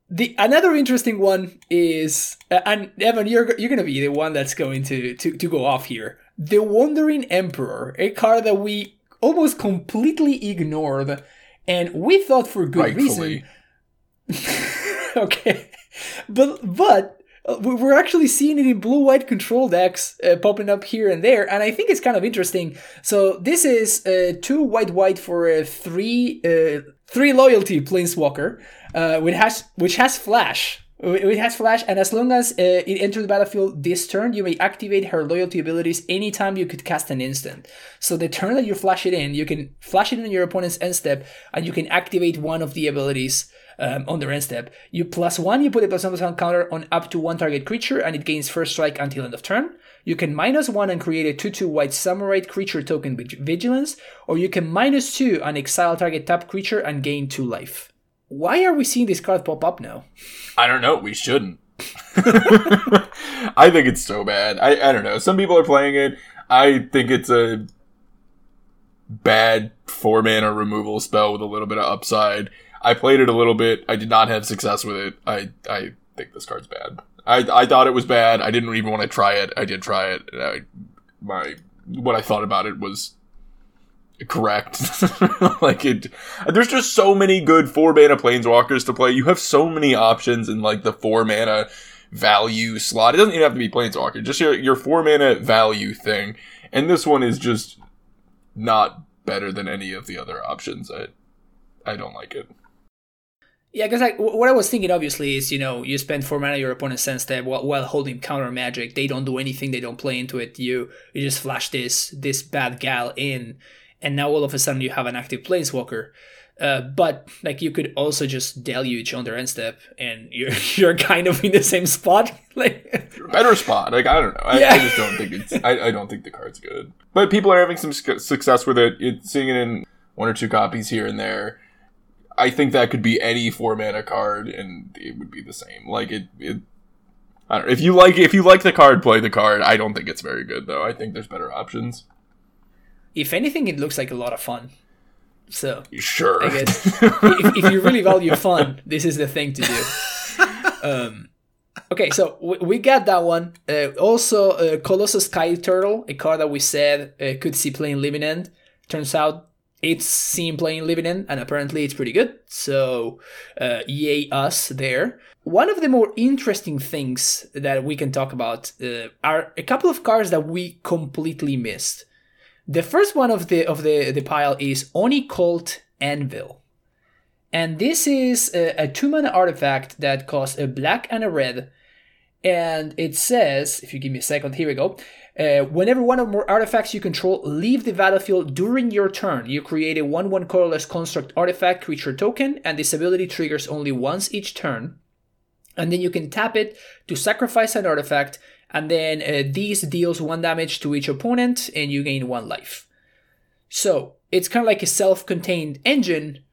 the another interesting one is, uh, and Evan, you're you're gonna be the one that's going to to to go off here. The Wandering Emperor, a card that we almost completely ignored, and we thought for good Rightfully. reason. okay, but but uh, we- we're actually seeing it in blue white control decks uh, popping up here and there, and I think it's kind of interesting. So this is uh, two white white for a three uh, three loyalty planeswalker, uh, which has which has flash. It has flash, and as long as uh, it enters the battlefield this turn, you may activate her loyalty abilities anytime you could cast an instant. So the turn that you flash it in, you can flash it in your opponent's end step, and you can activate one of the abilities um, on their end step. You plus one, you put a plus one plus one counter on up to one target creature, and it gains first strike until end of turn. You can minus one and create a 2 2 white samurai creature token with vigilance, or you can minus two and exile target tap creature and gain two life. Why are we seeing this card pop up now? I don't know. We shouldn't. I think it's so bad. I, I don't know. Some people are playing it. I think it's a bad four mana removal spell with a little bit of upside. I played it a little bit. I did not have success with it. I I think this card's bad. I I thought it was bad. I didn't even want to try it. I did try it. I, my what I thought about it was correct. like it, there's just so many good four mana planeswalkers to play. You have so many options in like the four mana value slot. It doesn't even have to be planeswalker. Just your your four mana value thing. And this one is just not better than any of the other options. I I don't like it. Yeah, because like what I was thinking, obviously, is you know you spend four mana your opponent's sense step while, while holding counter magic. They don't do anything. They don't play into it. You you just flash this this bad gal in, and now all of a sudden you have an active planeswalker. Uh, but like you could also just deluge on their end step, and you're you're kind of in the same spot. like better spot. Like I don't know. I, Yeah. I just don't think it's. I, I don't think the card's good. But people are having some success with it. It's seeing it in one or two copies here and there. I think that could be any four mana card, and it would be the same. Like it. it I don't know. If you like, if you like the card, play the card. I don't think it's very good though. I think there's better options. If anything, it looks like a lot of fun. So Sure. I guess if, if you really value fun, this is the thing to do. Um, okay, so we, we got that one. Uh, also, uh, Colossal Skyturtle, a card that we said uh, could see playing Living End. Turns out it's seen playing Living End, and apparently it's pretty good. So, uh, yay us there. One of the more interesting things that we can talk about uh, are a couple of cards that we completely missed. The first one of the of the, the pile is Oni Cult Anvil. And this is a, a two mana artifact that costs a black and a red. And it says, if you give me a second, here we go. Uh, whenever one or more artifacts you control leave the battlefield during your turn, you create a 1 1 colorless construct artifact creature token, and this ability triggers only once each turn. And then you can tap it to sacrifice an artifact, and then uh, these deals 1 damage to each opponent, and you gain 1 life. So it's kind of like a self contained engine,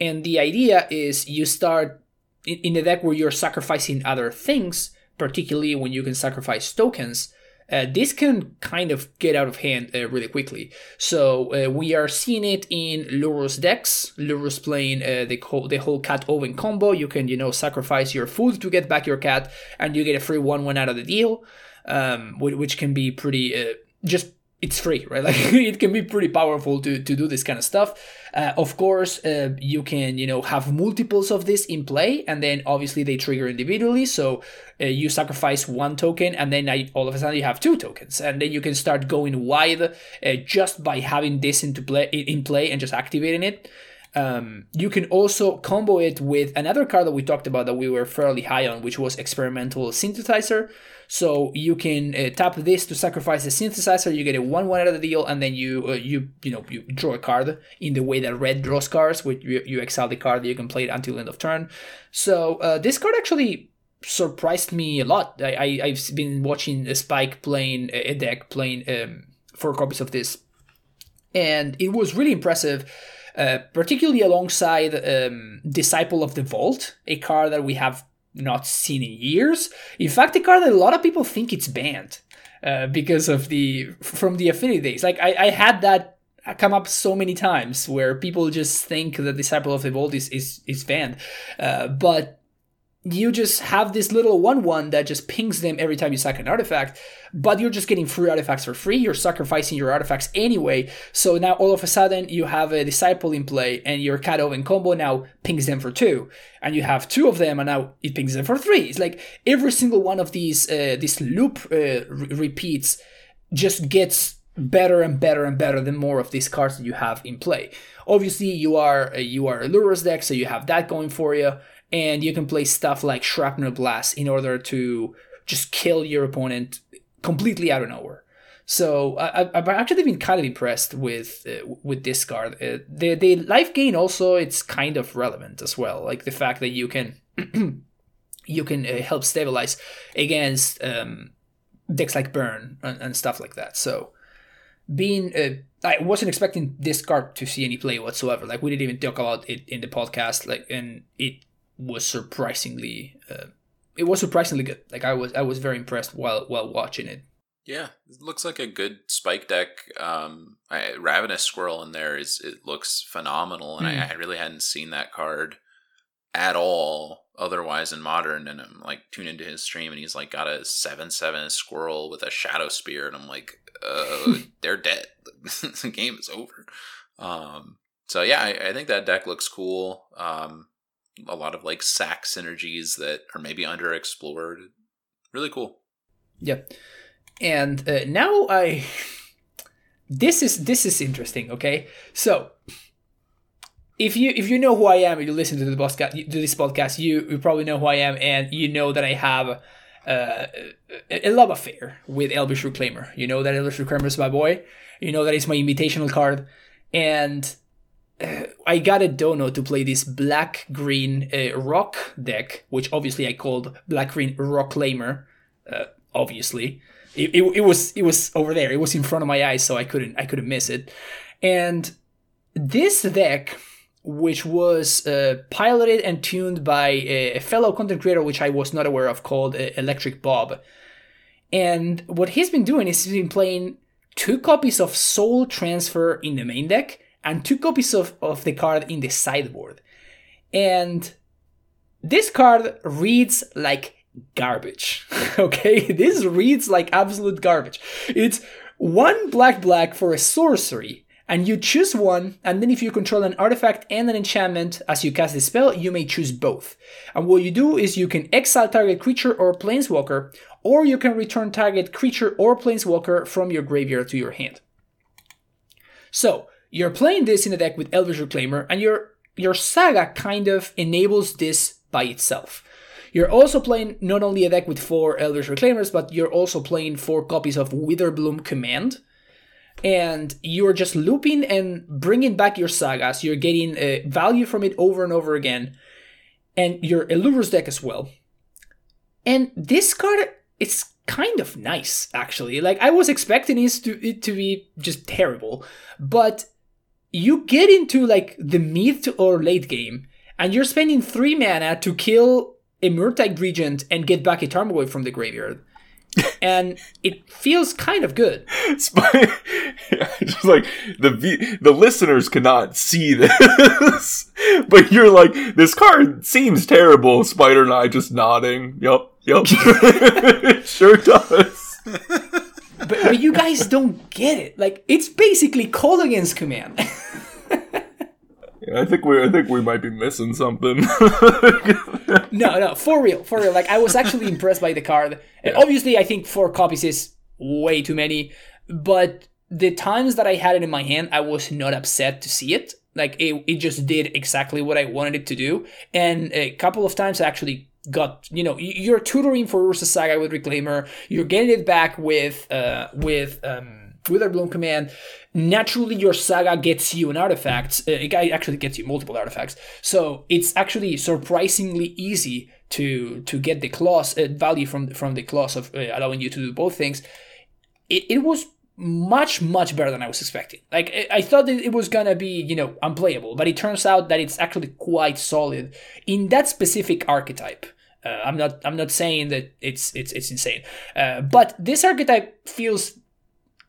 and the idea is you start in, in a deck where you're sacrificing other things, particularly when you can sacrifice tokens uh, this can kind of get out of hand uh, really quickly. So uh, we are seeing it in Lurrus decks. Lurrus playing uh, the whole the whole cat oven combo. You can you know sacrifice your food to get back your cat, and you get a free one one out of the deal, um, which can be pretty uh, just it's free, right? Like it can be pretty powerful to, to do this kind of stuff. Uh, of course, uh, you can you know have multiples of this in play, and then obviously they trigger individually. So uh, you sacrifice one token, and then I, all of a sudden you have two tokens, and then you can start going wide uh, just by having this into play in play and just activating it. Um, you can also combo it with another card that we talked about that we were fairly high on, which was Experimental Synthesizer. So you can uh, tap this to sacrifice the synthesizer. You get a one-one out of the deal, and then you uh, you you know you draw a card in the way that red draws cards. Which you, you exile the card, you can play it until end of turn. So uh, this card actually surprised me a lot. I, I have been watching Spike playing a deck playing um, four copies of this, and it was really impressive. Uh, particularly alongside um, Disciple of the Vault, a card that we have not seen in years. In fact, a card a lot of people think it's banned uh, because of the from the affinity days. Like I, I had that come up so many times where people just think that Disciple of the Vault is is, is banned, uh, but you just have this little one one that just pings them every time you sack an artifact, but you're just getting free artifacts for free. You're sacrificing your artifacts anyway. So now all of a sudden you have a disciple in play, and your cat oven combo now pings them for two, and you have two of them, and now it pings them for three. It's like every single one of these uh, this loop uh, re- repeats just gets better and better and better the more of these cards that you have in play. Obviously, you are uh, you are a Lurrus deck, so you have that going for you and you can play stuff like Shrapnel Blast in order to just kill your opponent completely out of nowhere. So I, have actually been kind of impressed with uh, with this card. Uh, the the life gain also it's kind of relevant as well, like the fact that you can you can uh, help stabilize against um, decks like Burn and, and, stuff like that. So being uh, I wasn't expecting this card to see any play whatsoever. Like we didn't even talk about it in the podcast. Like and it was surprisingly uh, it was surprisingly good. Like I was I was very impressed while while watching it. Yeah, it looks like a good spike deck. Um, I, Ravenous Squirrel in there is it looks phenomenal, and mm. I, hmm. I, really hadn't seen that card at all otherwise in modern. And I'm like tuned into his stream, and he's like got a seven seven squirrel with a shadow spear, and I'm like, uh, they're dead. the game is over. Um, so yeah, I, I, think that deck looks cool. Um, a lot of like sack synergies that are maybe underexplored. Really cool. Yeah. And uh, now I this is this is interesting, okay? So, if you if you know who I am, you listen to the podcast to this podcast, you you probably know who I am, and you know that I have uh, a love affair with Elvish Reclaimer. You know that Elvish Reclaimer is my boy. You know that it's my invitational card, and I got a dono to play this black green uh, rock deck, which obviously I called black green rock lamer. Uh, obviously, it, it, it, was it was over there. It was in front of my eyes, so I couldn't I couldn't miss it. And this deck, which was uh, piloted and tuned by a, fellow content creator, which I was not aware of, called uh, Electric Bob. And what he's been doing is he's been playing two copies of Soul Transfer in the main deck and two copies of, of the card in the sideboard. And this card reads like garbage. okay, this reads like absolute garbage. It's one black black for a sorcery, and you choose one, and then if you control an artifact and an enchantment as you cast the spell, you may choose both. And what you do is you can exile target creature or planeswalker, or you can return target creature or planeswalker from your graveyard to your hand. So, you're playing this in a deck with Elvish Reclaimer, and your your saga kind of enables this by itself. You're also playing not only a deck with four Elvish Reclaimers, but you're also playing four copies of Witherbloom Command. And you're just looping and bringing back your sagas. You're getting uh, value from it over and over again. And your a Lurrus deck as well. And this card, it's kind of nice, actually. Like, I was expecting it to, it to be just terrible. But you get into, like, the mid or late game, and you're spending three mana to kill a Murktide Regent and get back a Tarmogoyf from the graveyard. and it feels kind of good. just like the the listeners cannot see this, but you're like, this card seems terrible. Spider and I just nodding. Yep, yep, sure does. But, but you guys don't get it. Like it's basically Kolaghan's command. I think we I think we might be missing something. no, no, for real, for real. Like I was actually impressed by the card. And obviously, I think four copies is way too many. But the times that I had it in my hand, I was not upset to see it. Like it, it just did exactly what I wanted it to do. And a couple of times I actually got you know you're tutoring for Urza Saga with Reclaimer. You're getting it back with uh with um Witherbloom command, naturally your saga gets you an artifact. Uh, it actually gets you multiple artifacts. So it's actually surprisingly easy to to get the clause uh, value from from the clause of uh, allowing you to do both things. It, it was much much better than I was expecting. Like I, thought it was gonna be you know unplayable, but it turns out that it's actually quite solid in that specific archetype. Uh, I'm not. I'm not saying that it's it's it's insane, uh, but this archetype feels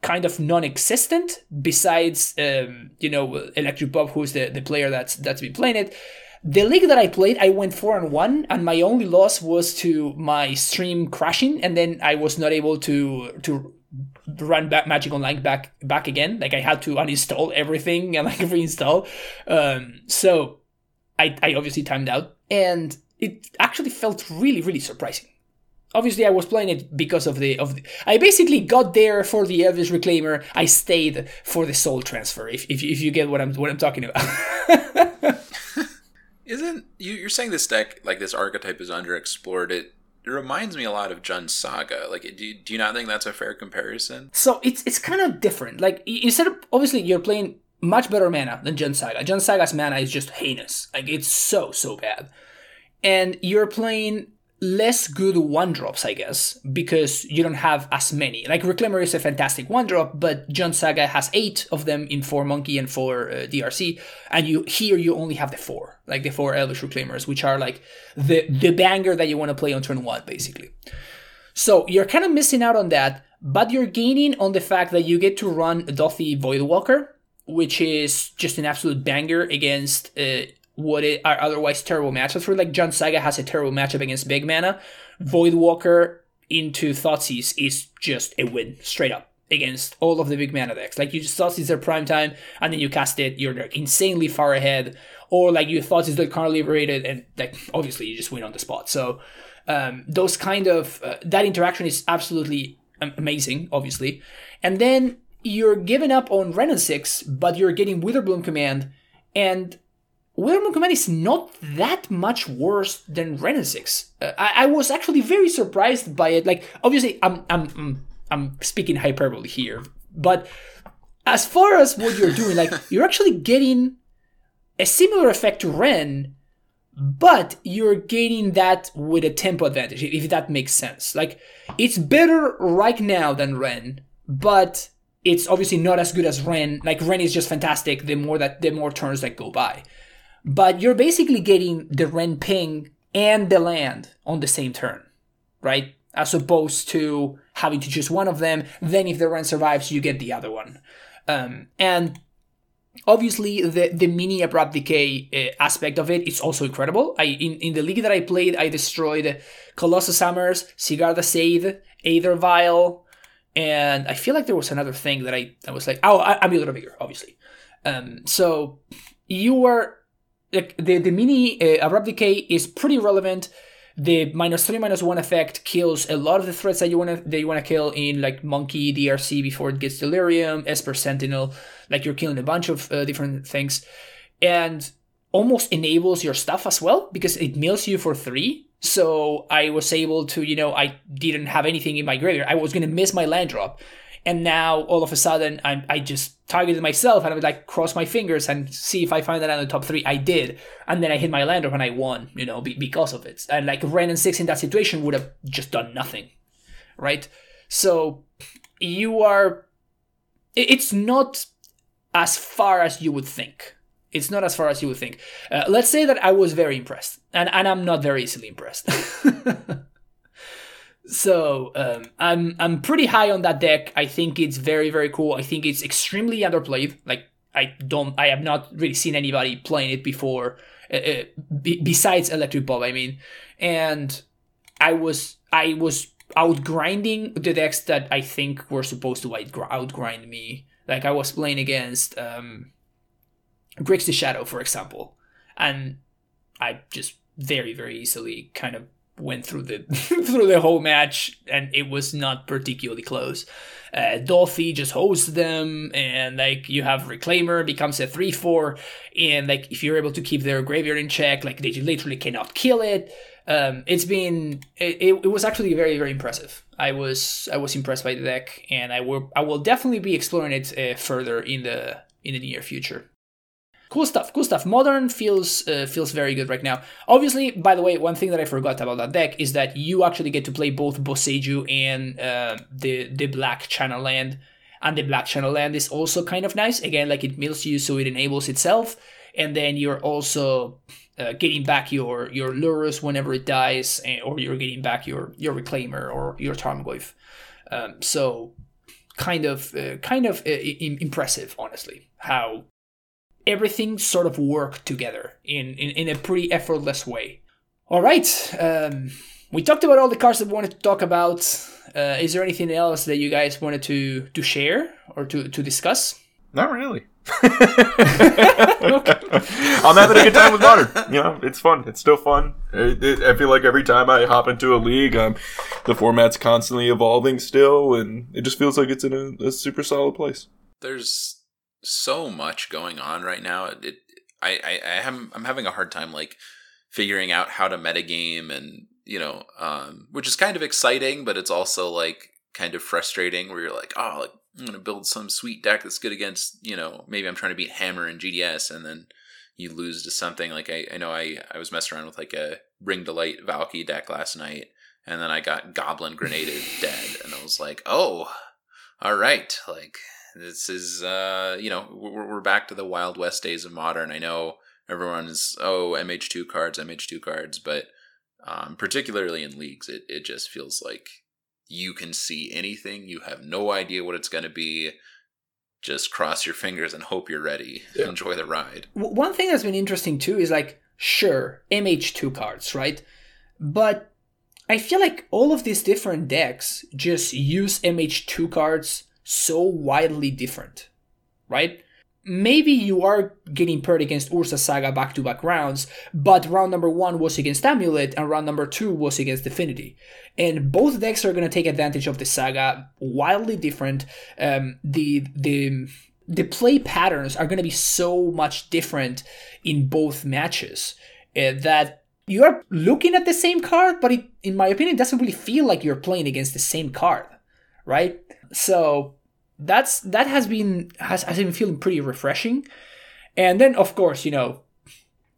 kind of non-existent besides um, you know Electric Bob, who's the, the player that's that's been playing it. The league that I played, I went four and one, and my only loss was to my stream crashing, and then I was not able to to run back Magic Online back back again. Like I had to uninstall everything and like reinstall. Um, so I I obviously timed out, and it actually felt really really surprising obviously I was playing it because of the of the, I basically got there for the Elvish Reclaimer. I stayed for the soul transfer. If if, if you get what I'm what I'm talking about. Isn't you, you're saying this deck like this archetype is underexplored? It it reminds me a lot of Jund Saga. Like, do you, do you not think that's a fair comparison? So it's it's kind of different. Like instead of obviously you're playing much better mana than Jund Saga. Jund Saga's mana is just heinous. Like it's so so bad, and you're playing less good one drops, I guess, because you don't have as many. Like Reclaimer is a fantastic one drop, but Jund Saga has eight of them in four Monkey and four uh, DRC, and you here you only have the four, like the four Elvish Reclaimers, which are like the the banger that you want to play on turn one, basically. So you're kind of missing out on that, but you're gaining on the fact that you get to run Dauthi Voidwalker, which is just an absolute banger against uh, what it are otherwise terrible matchups for. Like Jund Saga has a terrible matchup against Big Mana. Voidwalker into Thoughtseize is just a win, straight up, against all of the big mana decks. Like you just Thoughtseize their prime time, and then you cast it, you're insanely far ahead. Or like you Thoughtseize the Karn Liberated, and like obviously you just win on the spot. So um, those kind of uh, that interaction is absolutely amazing, obviously. And then you're giving up on Wrenn and Six, but you're getting Witherbloom command, and Witherbloom Command is not that much worse than Wrenn Six. Uh, I, I, was actually very surprised by it. Like, obviously, I'm, I'm, I'm speaking hyperbole here, but as far as what you're doing, like, you're actually getting a similar effect to Wrenn, but you're gaining that with a tempo advantage, if that makes sense. Like, it's better right now than Wrenn, but it's obviously not as good as Wrenn. Like, Wrenn is just fantastic the more that the more turns that go by. But you're basically getting the Wrenn ping and the land on the same turn, right? As opposed to having to choose one of them. Then, if the Wrenn survives, you get the other one. Um, and obviously the the mini abrupt decay uh, aspect of it is also incredible. I in, in the league that I played, I destroyed Colossus Hammers, Sigarda's Aid, Aether Vial, and I feel like there was another thing that I, I was like, oh, I, am a little bigger, obviously. Um, so you are like the the mini uh, abrupt decay is pretty relevant. The minus three minus one effect kills a lot of the threats that you wanna that you wanna kill in like Monkey DRC before it gets Delirium, Esper Sentinel. Like you're killing a bunch of uh, different things, and almost enables your stuff as well because it mills you for three. So I was able to, you know, I didn't have anything in my graveyard. I was gonna miss my land drop, and now all of a sudden I I just targeted myself and I would like cross my fingers and see if I find that in the top three. I did, and then I hit my lander and I won, you know, be, because of it. And like Wrenn and Six in that situation would have just done nothing, right? So you are. It's not as far as you would think. It's not as far as you would think. Uh, let's say that I was very impressed, and, and I'm not very easily impressed. so um, I'm I'm pretty high on that deck. I think it's very very cool. I think it's extremely underplayed. Like I don't I have not really seen anybody playing it before, uh, uh, b- besides Electric Bob. I mean, and I was I was out grinding the decks that I think were supposed to out grind me. Like I was playing against um, Grixis Shadow, for example, and I just very very easily kind of went through the through the whole match, and it was not particularly close. Uh, Dauthi just hosts them, and like you have Reclaimer becomes a three four, and like if you're able to keep their graveyard in check, like they literally cannot kill it. Um, it's been it, it, was actually very very impressive. I was I was impressed by the deck, and I will I will definitely be exploring it uh, further in the in the near future cool stuff cool stuff. Modern feels uh, feels very good right now. Obviously by the way one thing that i forgot about that deck is that you actually get to play both boseiju and uh, the the black channel land. And the black channel land is also kind of nice. Again like it mills you so it enables itself. And then you're also uh, getting back your your lurrus whenever it dies eh, or you're getting back your your reclaimer or your tarmogoyf. Um, so kind of uh, kind of uh, impressive honestly how everything sort of worked together in, in, in a pretty effortless way. All right, um, we talked about all the cards that we wanted to talk about. Uh, is there anything else that you guys wanted to to share or to, to discuss? Not really. okay. I'm having a good time with modern. You know, it's fun. It's still fun. It, it, I feel like every time I hop into a league, um, the format's constantly evolving still, and it just feels like it's in a, a super solid place. There's so much going on right now. It, I, I, I am, I'm having a hard time like figuring out how to metagame and you know, um, which is kind of exciting, but it's also like kind of frustrating where you're like, oh, like I'm gonna build some sweet deck that's good against, you know, maybe I'm trying to beat Hammer and GDS, and then you lose to something like I, I know I, I was messing around with like a Ring Delight Valky deck last night, and then I got Goblin Grenaded dead, and I was like, oh, all right, like this is, uh, you know, we're, we're back to the Wild West days of modern. I know everyone's, oh, MH2 cards, MH2 cards, but um, particularly in leagues, it, it just feels like you can see anything. You have no idea what it's going to be. Just cross your fingers and hope you're ready. Yeah. Enjoy the ride. One thing that's been interesting too is like, sure, MH2 cards, right? But I feel like all of these different decks just use MH2 cards so wildly different, right? Maybe you are getting paired against Urza Saga back to back rounds, but round number one was against Amulet and round number two was against Affinity. And both decks are going to take advantage of the Saga, wildly different. Um, the, the, the play patterns are going to be so much different in both matches uh, that you are looking at the same card, but it, in my opinion, doesn't really feel like you're playing against the same card, right? So that's that has been has, has been feeling pretty refreshing. And then of course, you know,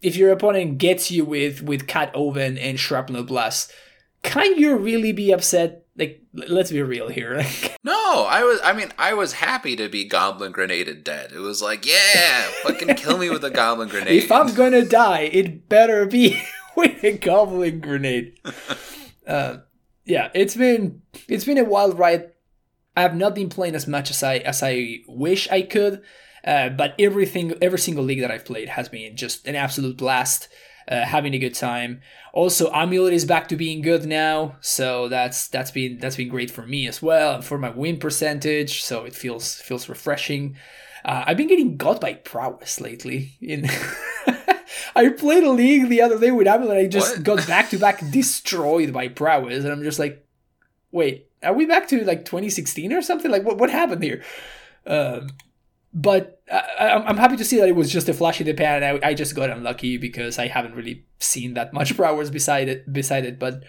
if your opponent gets you with with Cat Oven and Shrapnel Blast, can you really be upset? Like, let's be real here. no, I was. I mean, I was happy to be Goblin Grenaded dead. It was like, yeah, fucking kill me with a Goblin Grenade. If I'm gonna die, it better be with a Goblin Grenade. uh, yeah, it's been it's been a wild ride I have not been playing as much as I as I wish I could. Uh, but everything, every single league that I've played has been just an absolute blast. Uh, having a good time. Also, Amulet is back to being good now, so that's that's been that's been great for me as well, and for my win percentage. So it feels feels refreshing. Uh, I've been getting got by prowess lately. In I played a league the other day with Amulet, I just What? got back to back destroyed by prowess, and I'm just like, wait, are we back to like 2016 or something? Like, what what happened here? Um, but I, I'm happy to see that it was just a flash in the pan. I, I just got unlucky because I haven't really seen that much prowess beside it. Beside it, but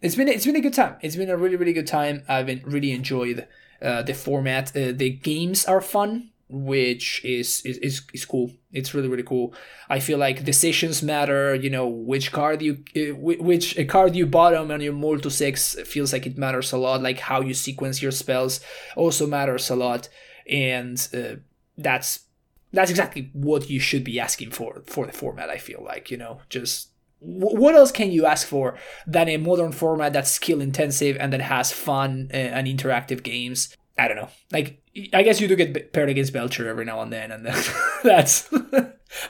it's been it's been a good time. It's been a really really good time. I've been really enjoyed uh, the format. Uh, the games are fun, which is, is is is cool. It's really really cool. I feel like decisions matter. You know which card you uh, which a card you bottom on your mull to six feels like it matters a lot. Like how you sequence your spells also matters a lot, and uh, that's that's exactly what you should be asking for for the format. I feel like you know just what else can you ask for than a modern format that's skill intensive and that has fun uh, and interactive games? I don't know. Like I guess you do get paired against Belcher every now and then, and that's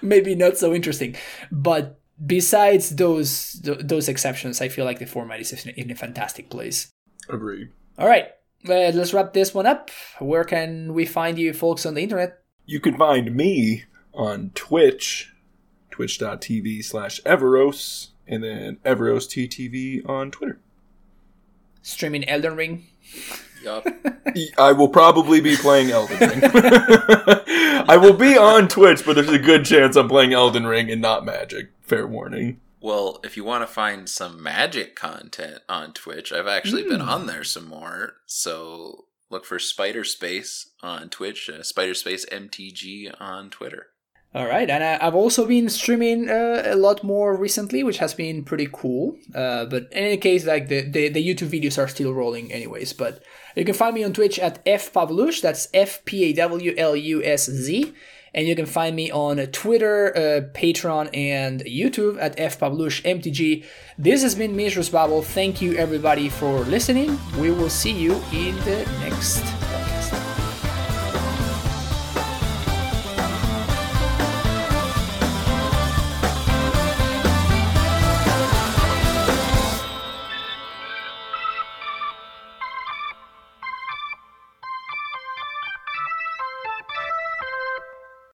maybe not so interesting. But besides those th- those exceptions, I feel like the format is in a- fantastic place. Agreed. All right, let's wrap this one up. Where can we find you folks on the internet? You can find me on Twitch, twitch.tv slash Evaros, and then Evaros TTV on Twitter. Streaming Elden Ring. Yup. I will probably be playing Elden Ring. I will be on Twitch, but there's a good chance I'm playing Elden Ring and not Magic. Fair warning. Well, if you want to find some magic content on Twitch, I've actually been on there some more. So look for Spider Space on Twitch, uh, Spider Space MTG on Twitter. All right, and I, I've also been streaming uh, a lot more recently, which has been pretty cool. Uh, but in any case, like the, the, the YouTube videos are still rolling, anyways. But you can find me on Twitch at fpawlusz. That's F P A W L U S Z, and you can find me on Twitter, uh, Patreon, and YouTube at fpawluszmtg. This has been Mishra's Babble. Thank you everybody for listening. We will see you in the next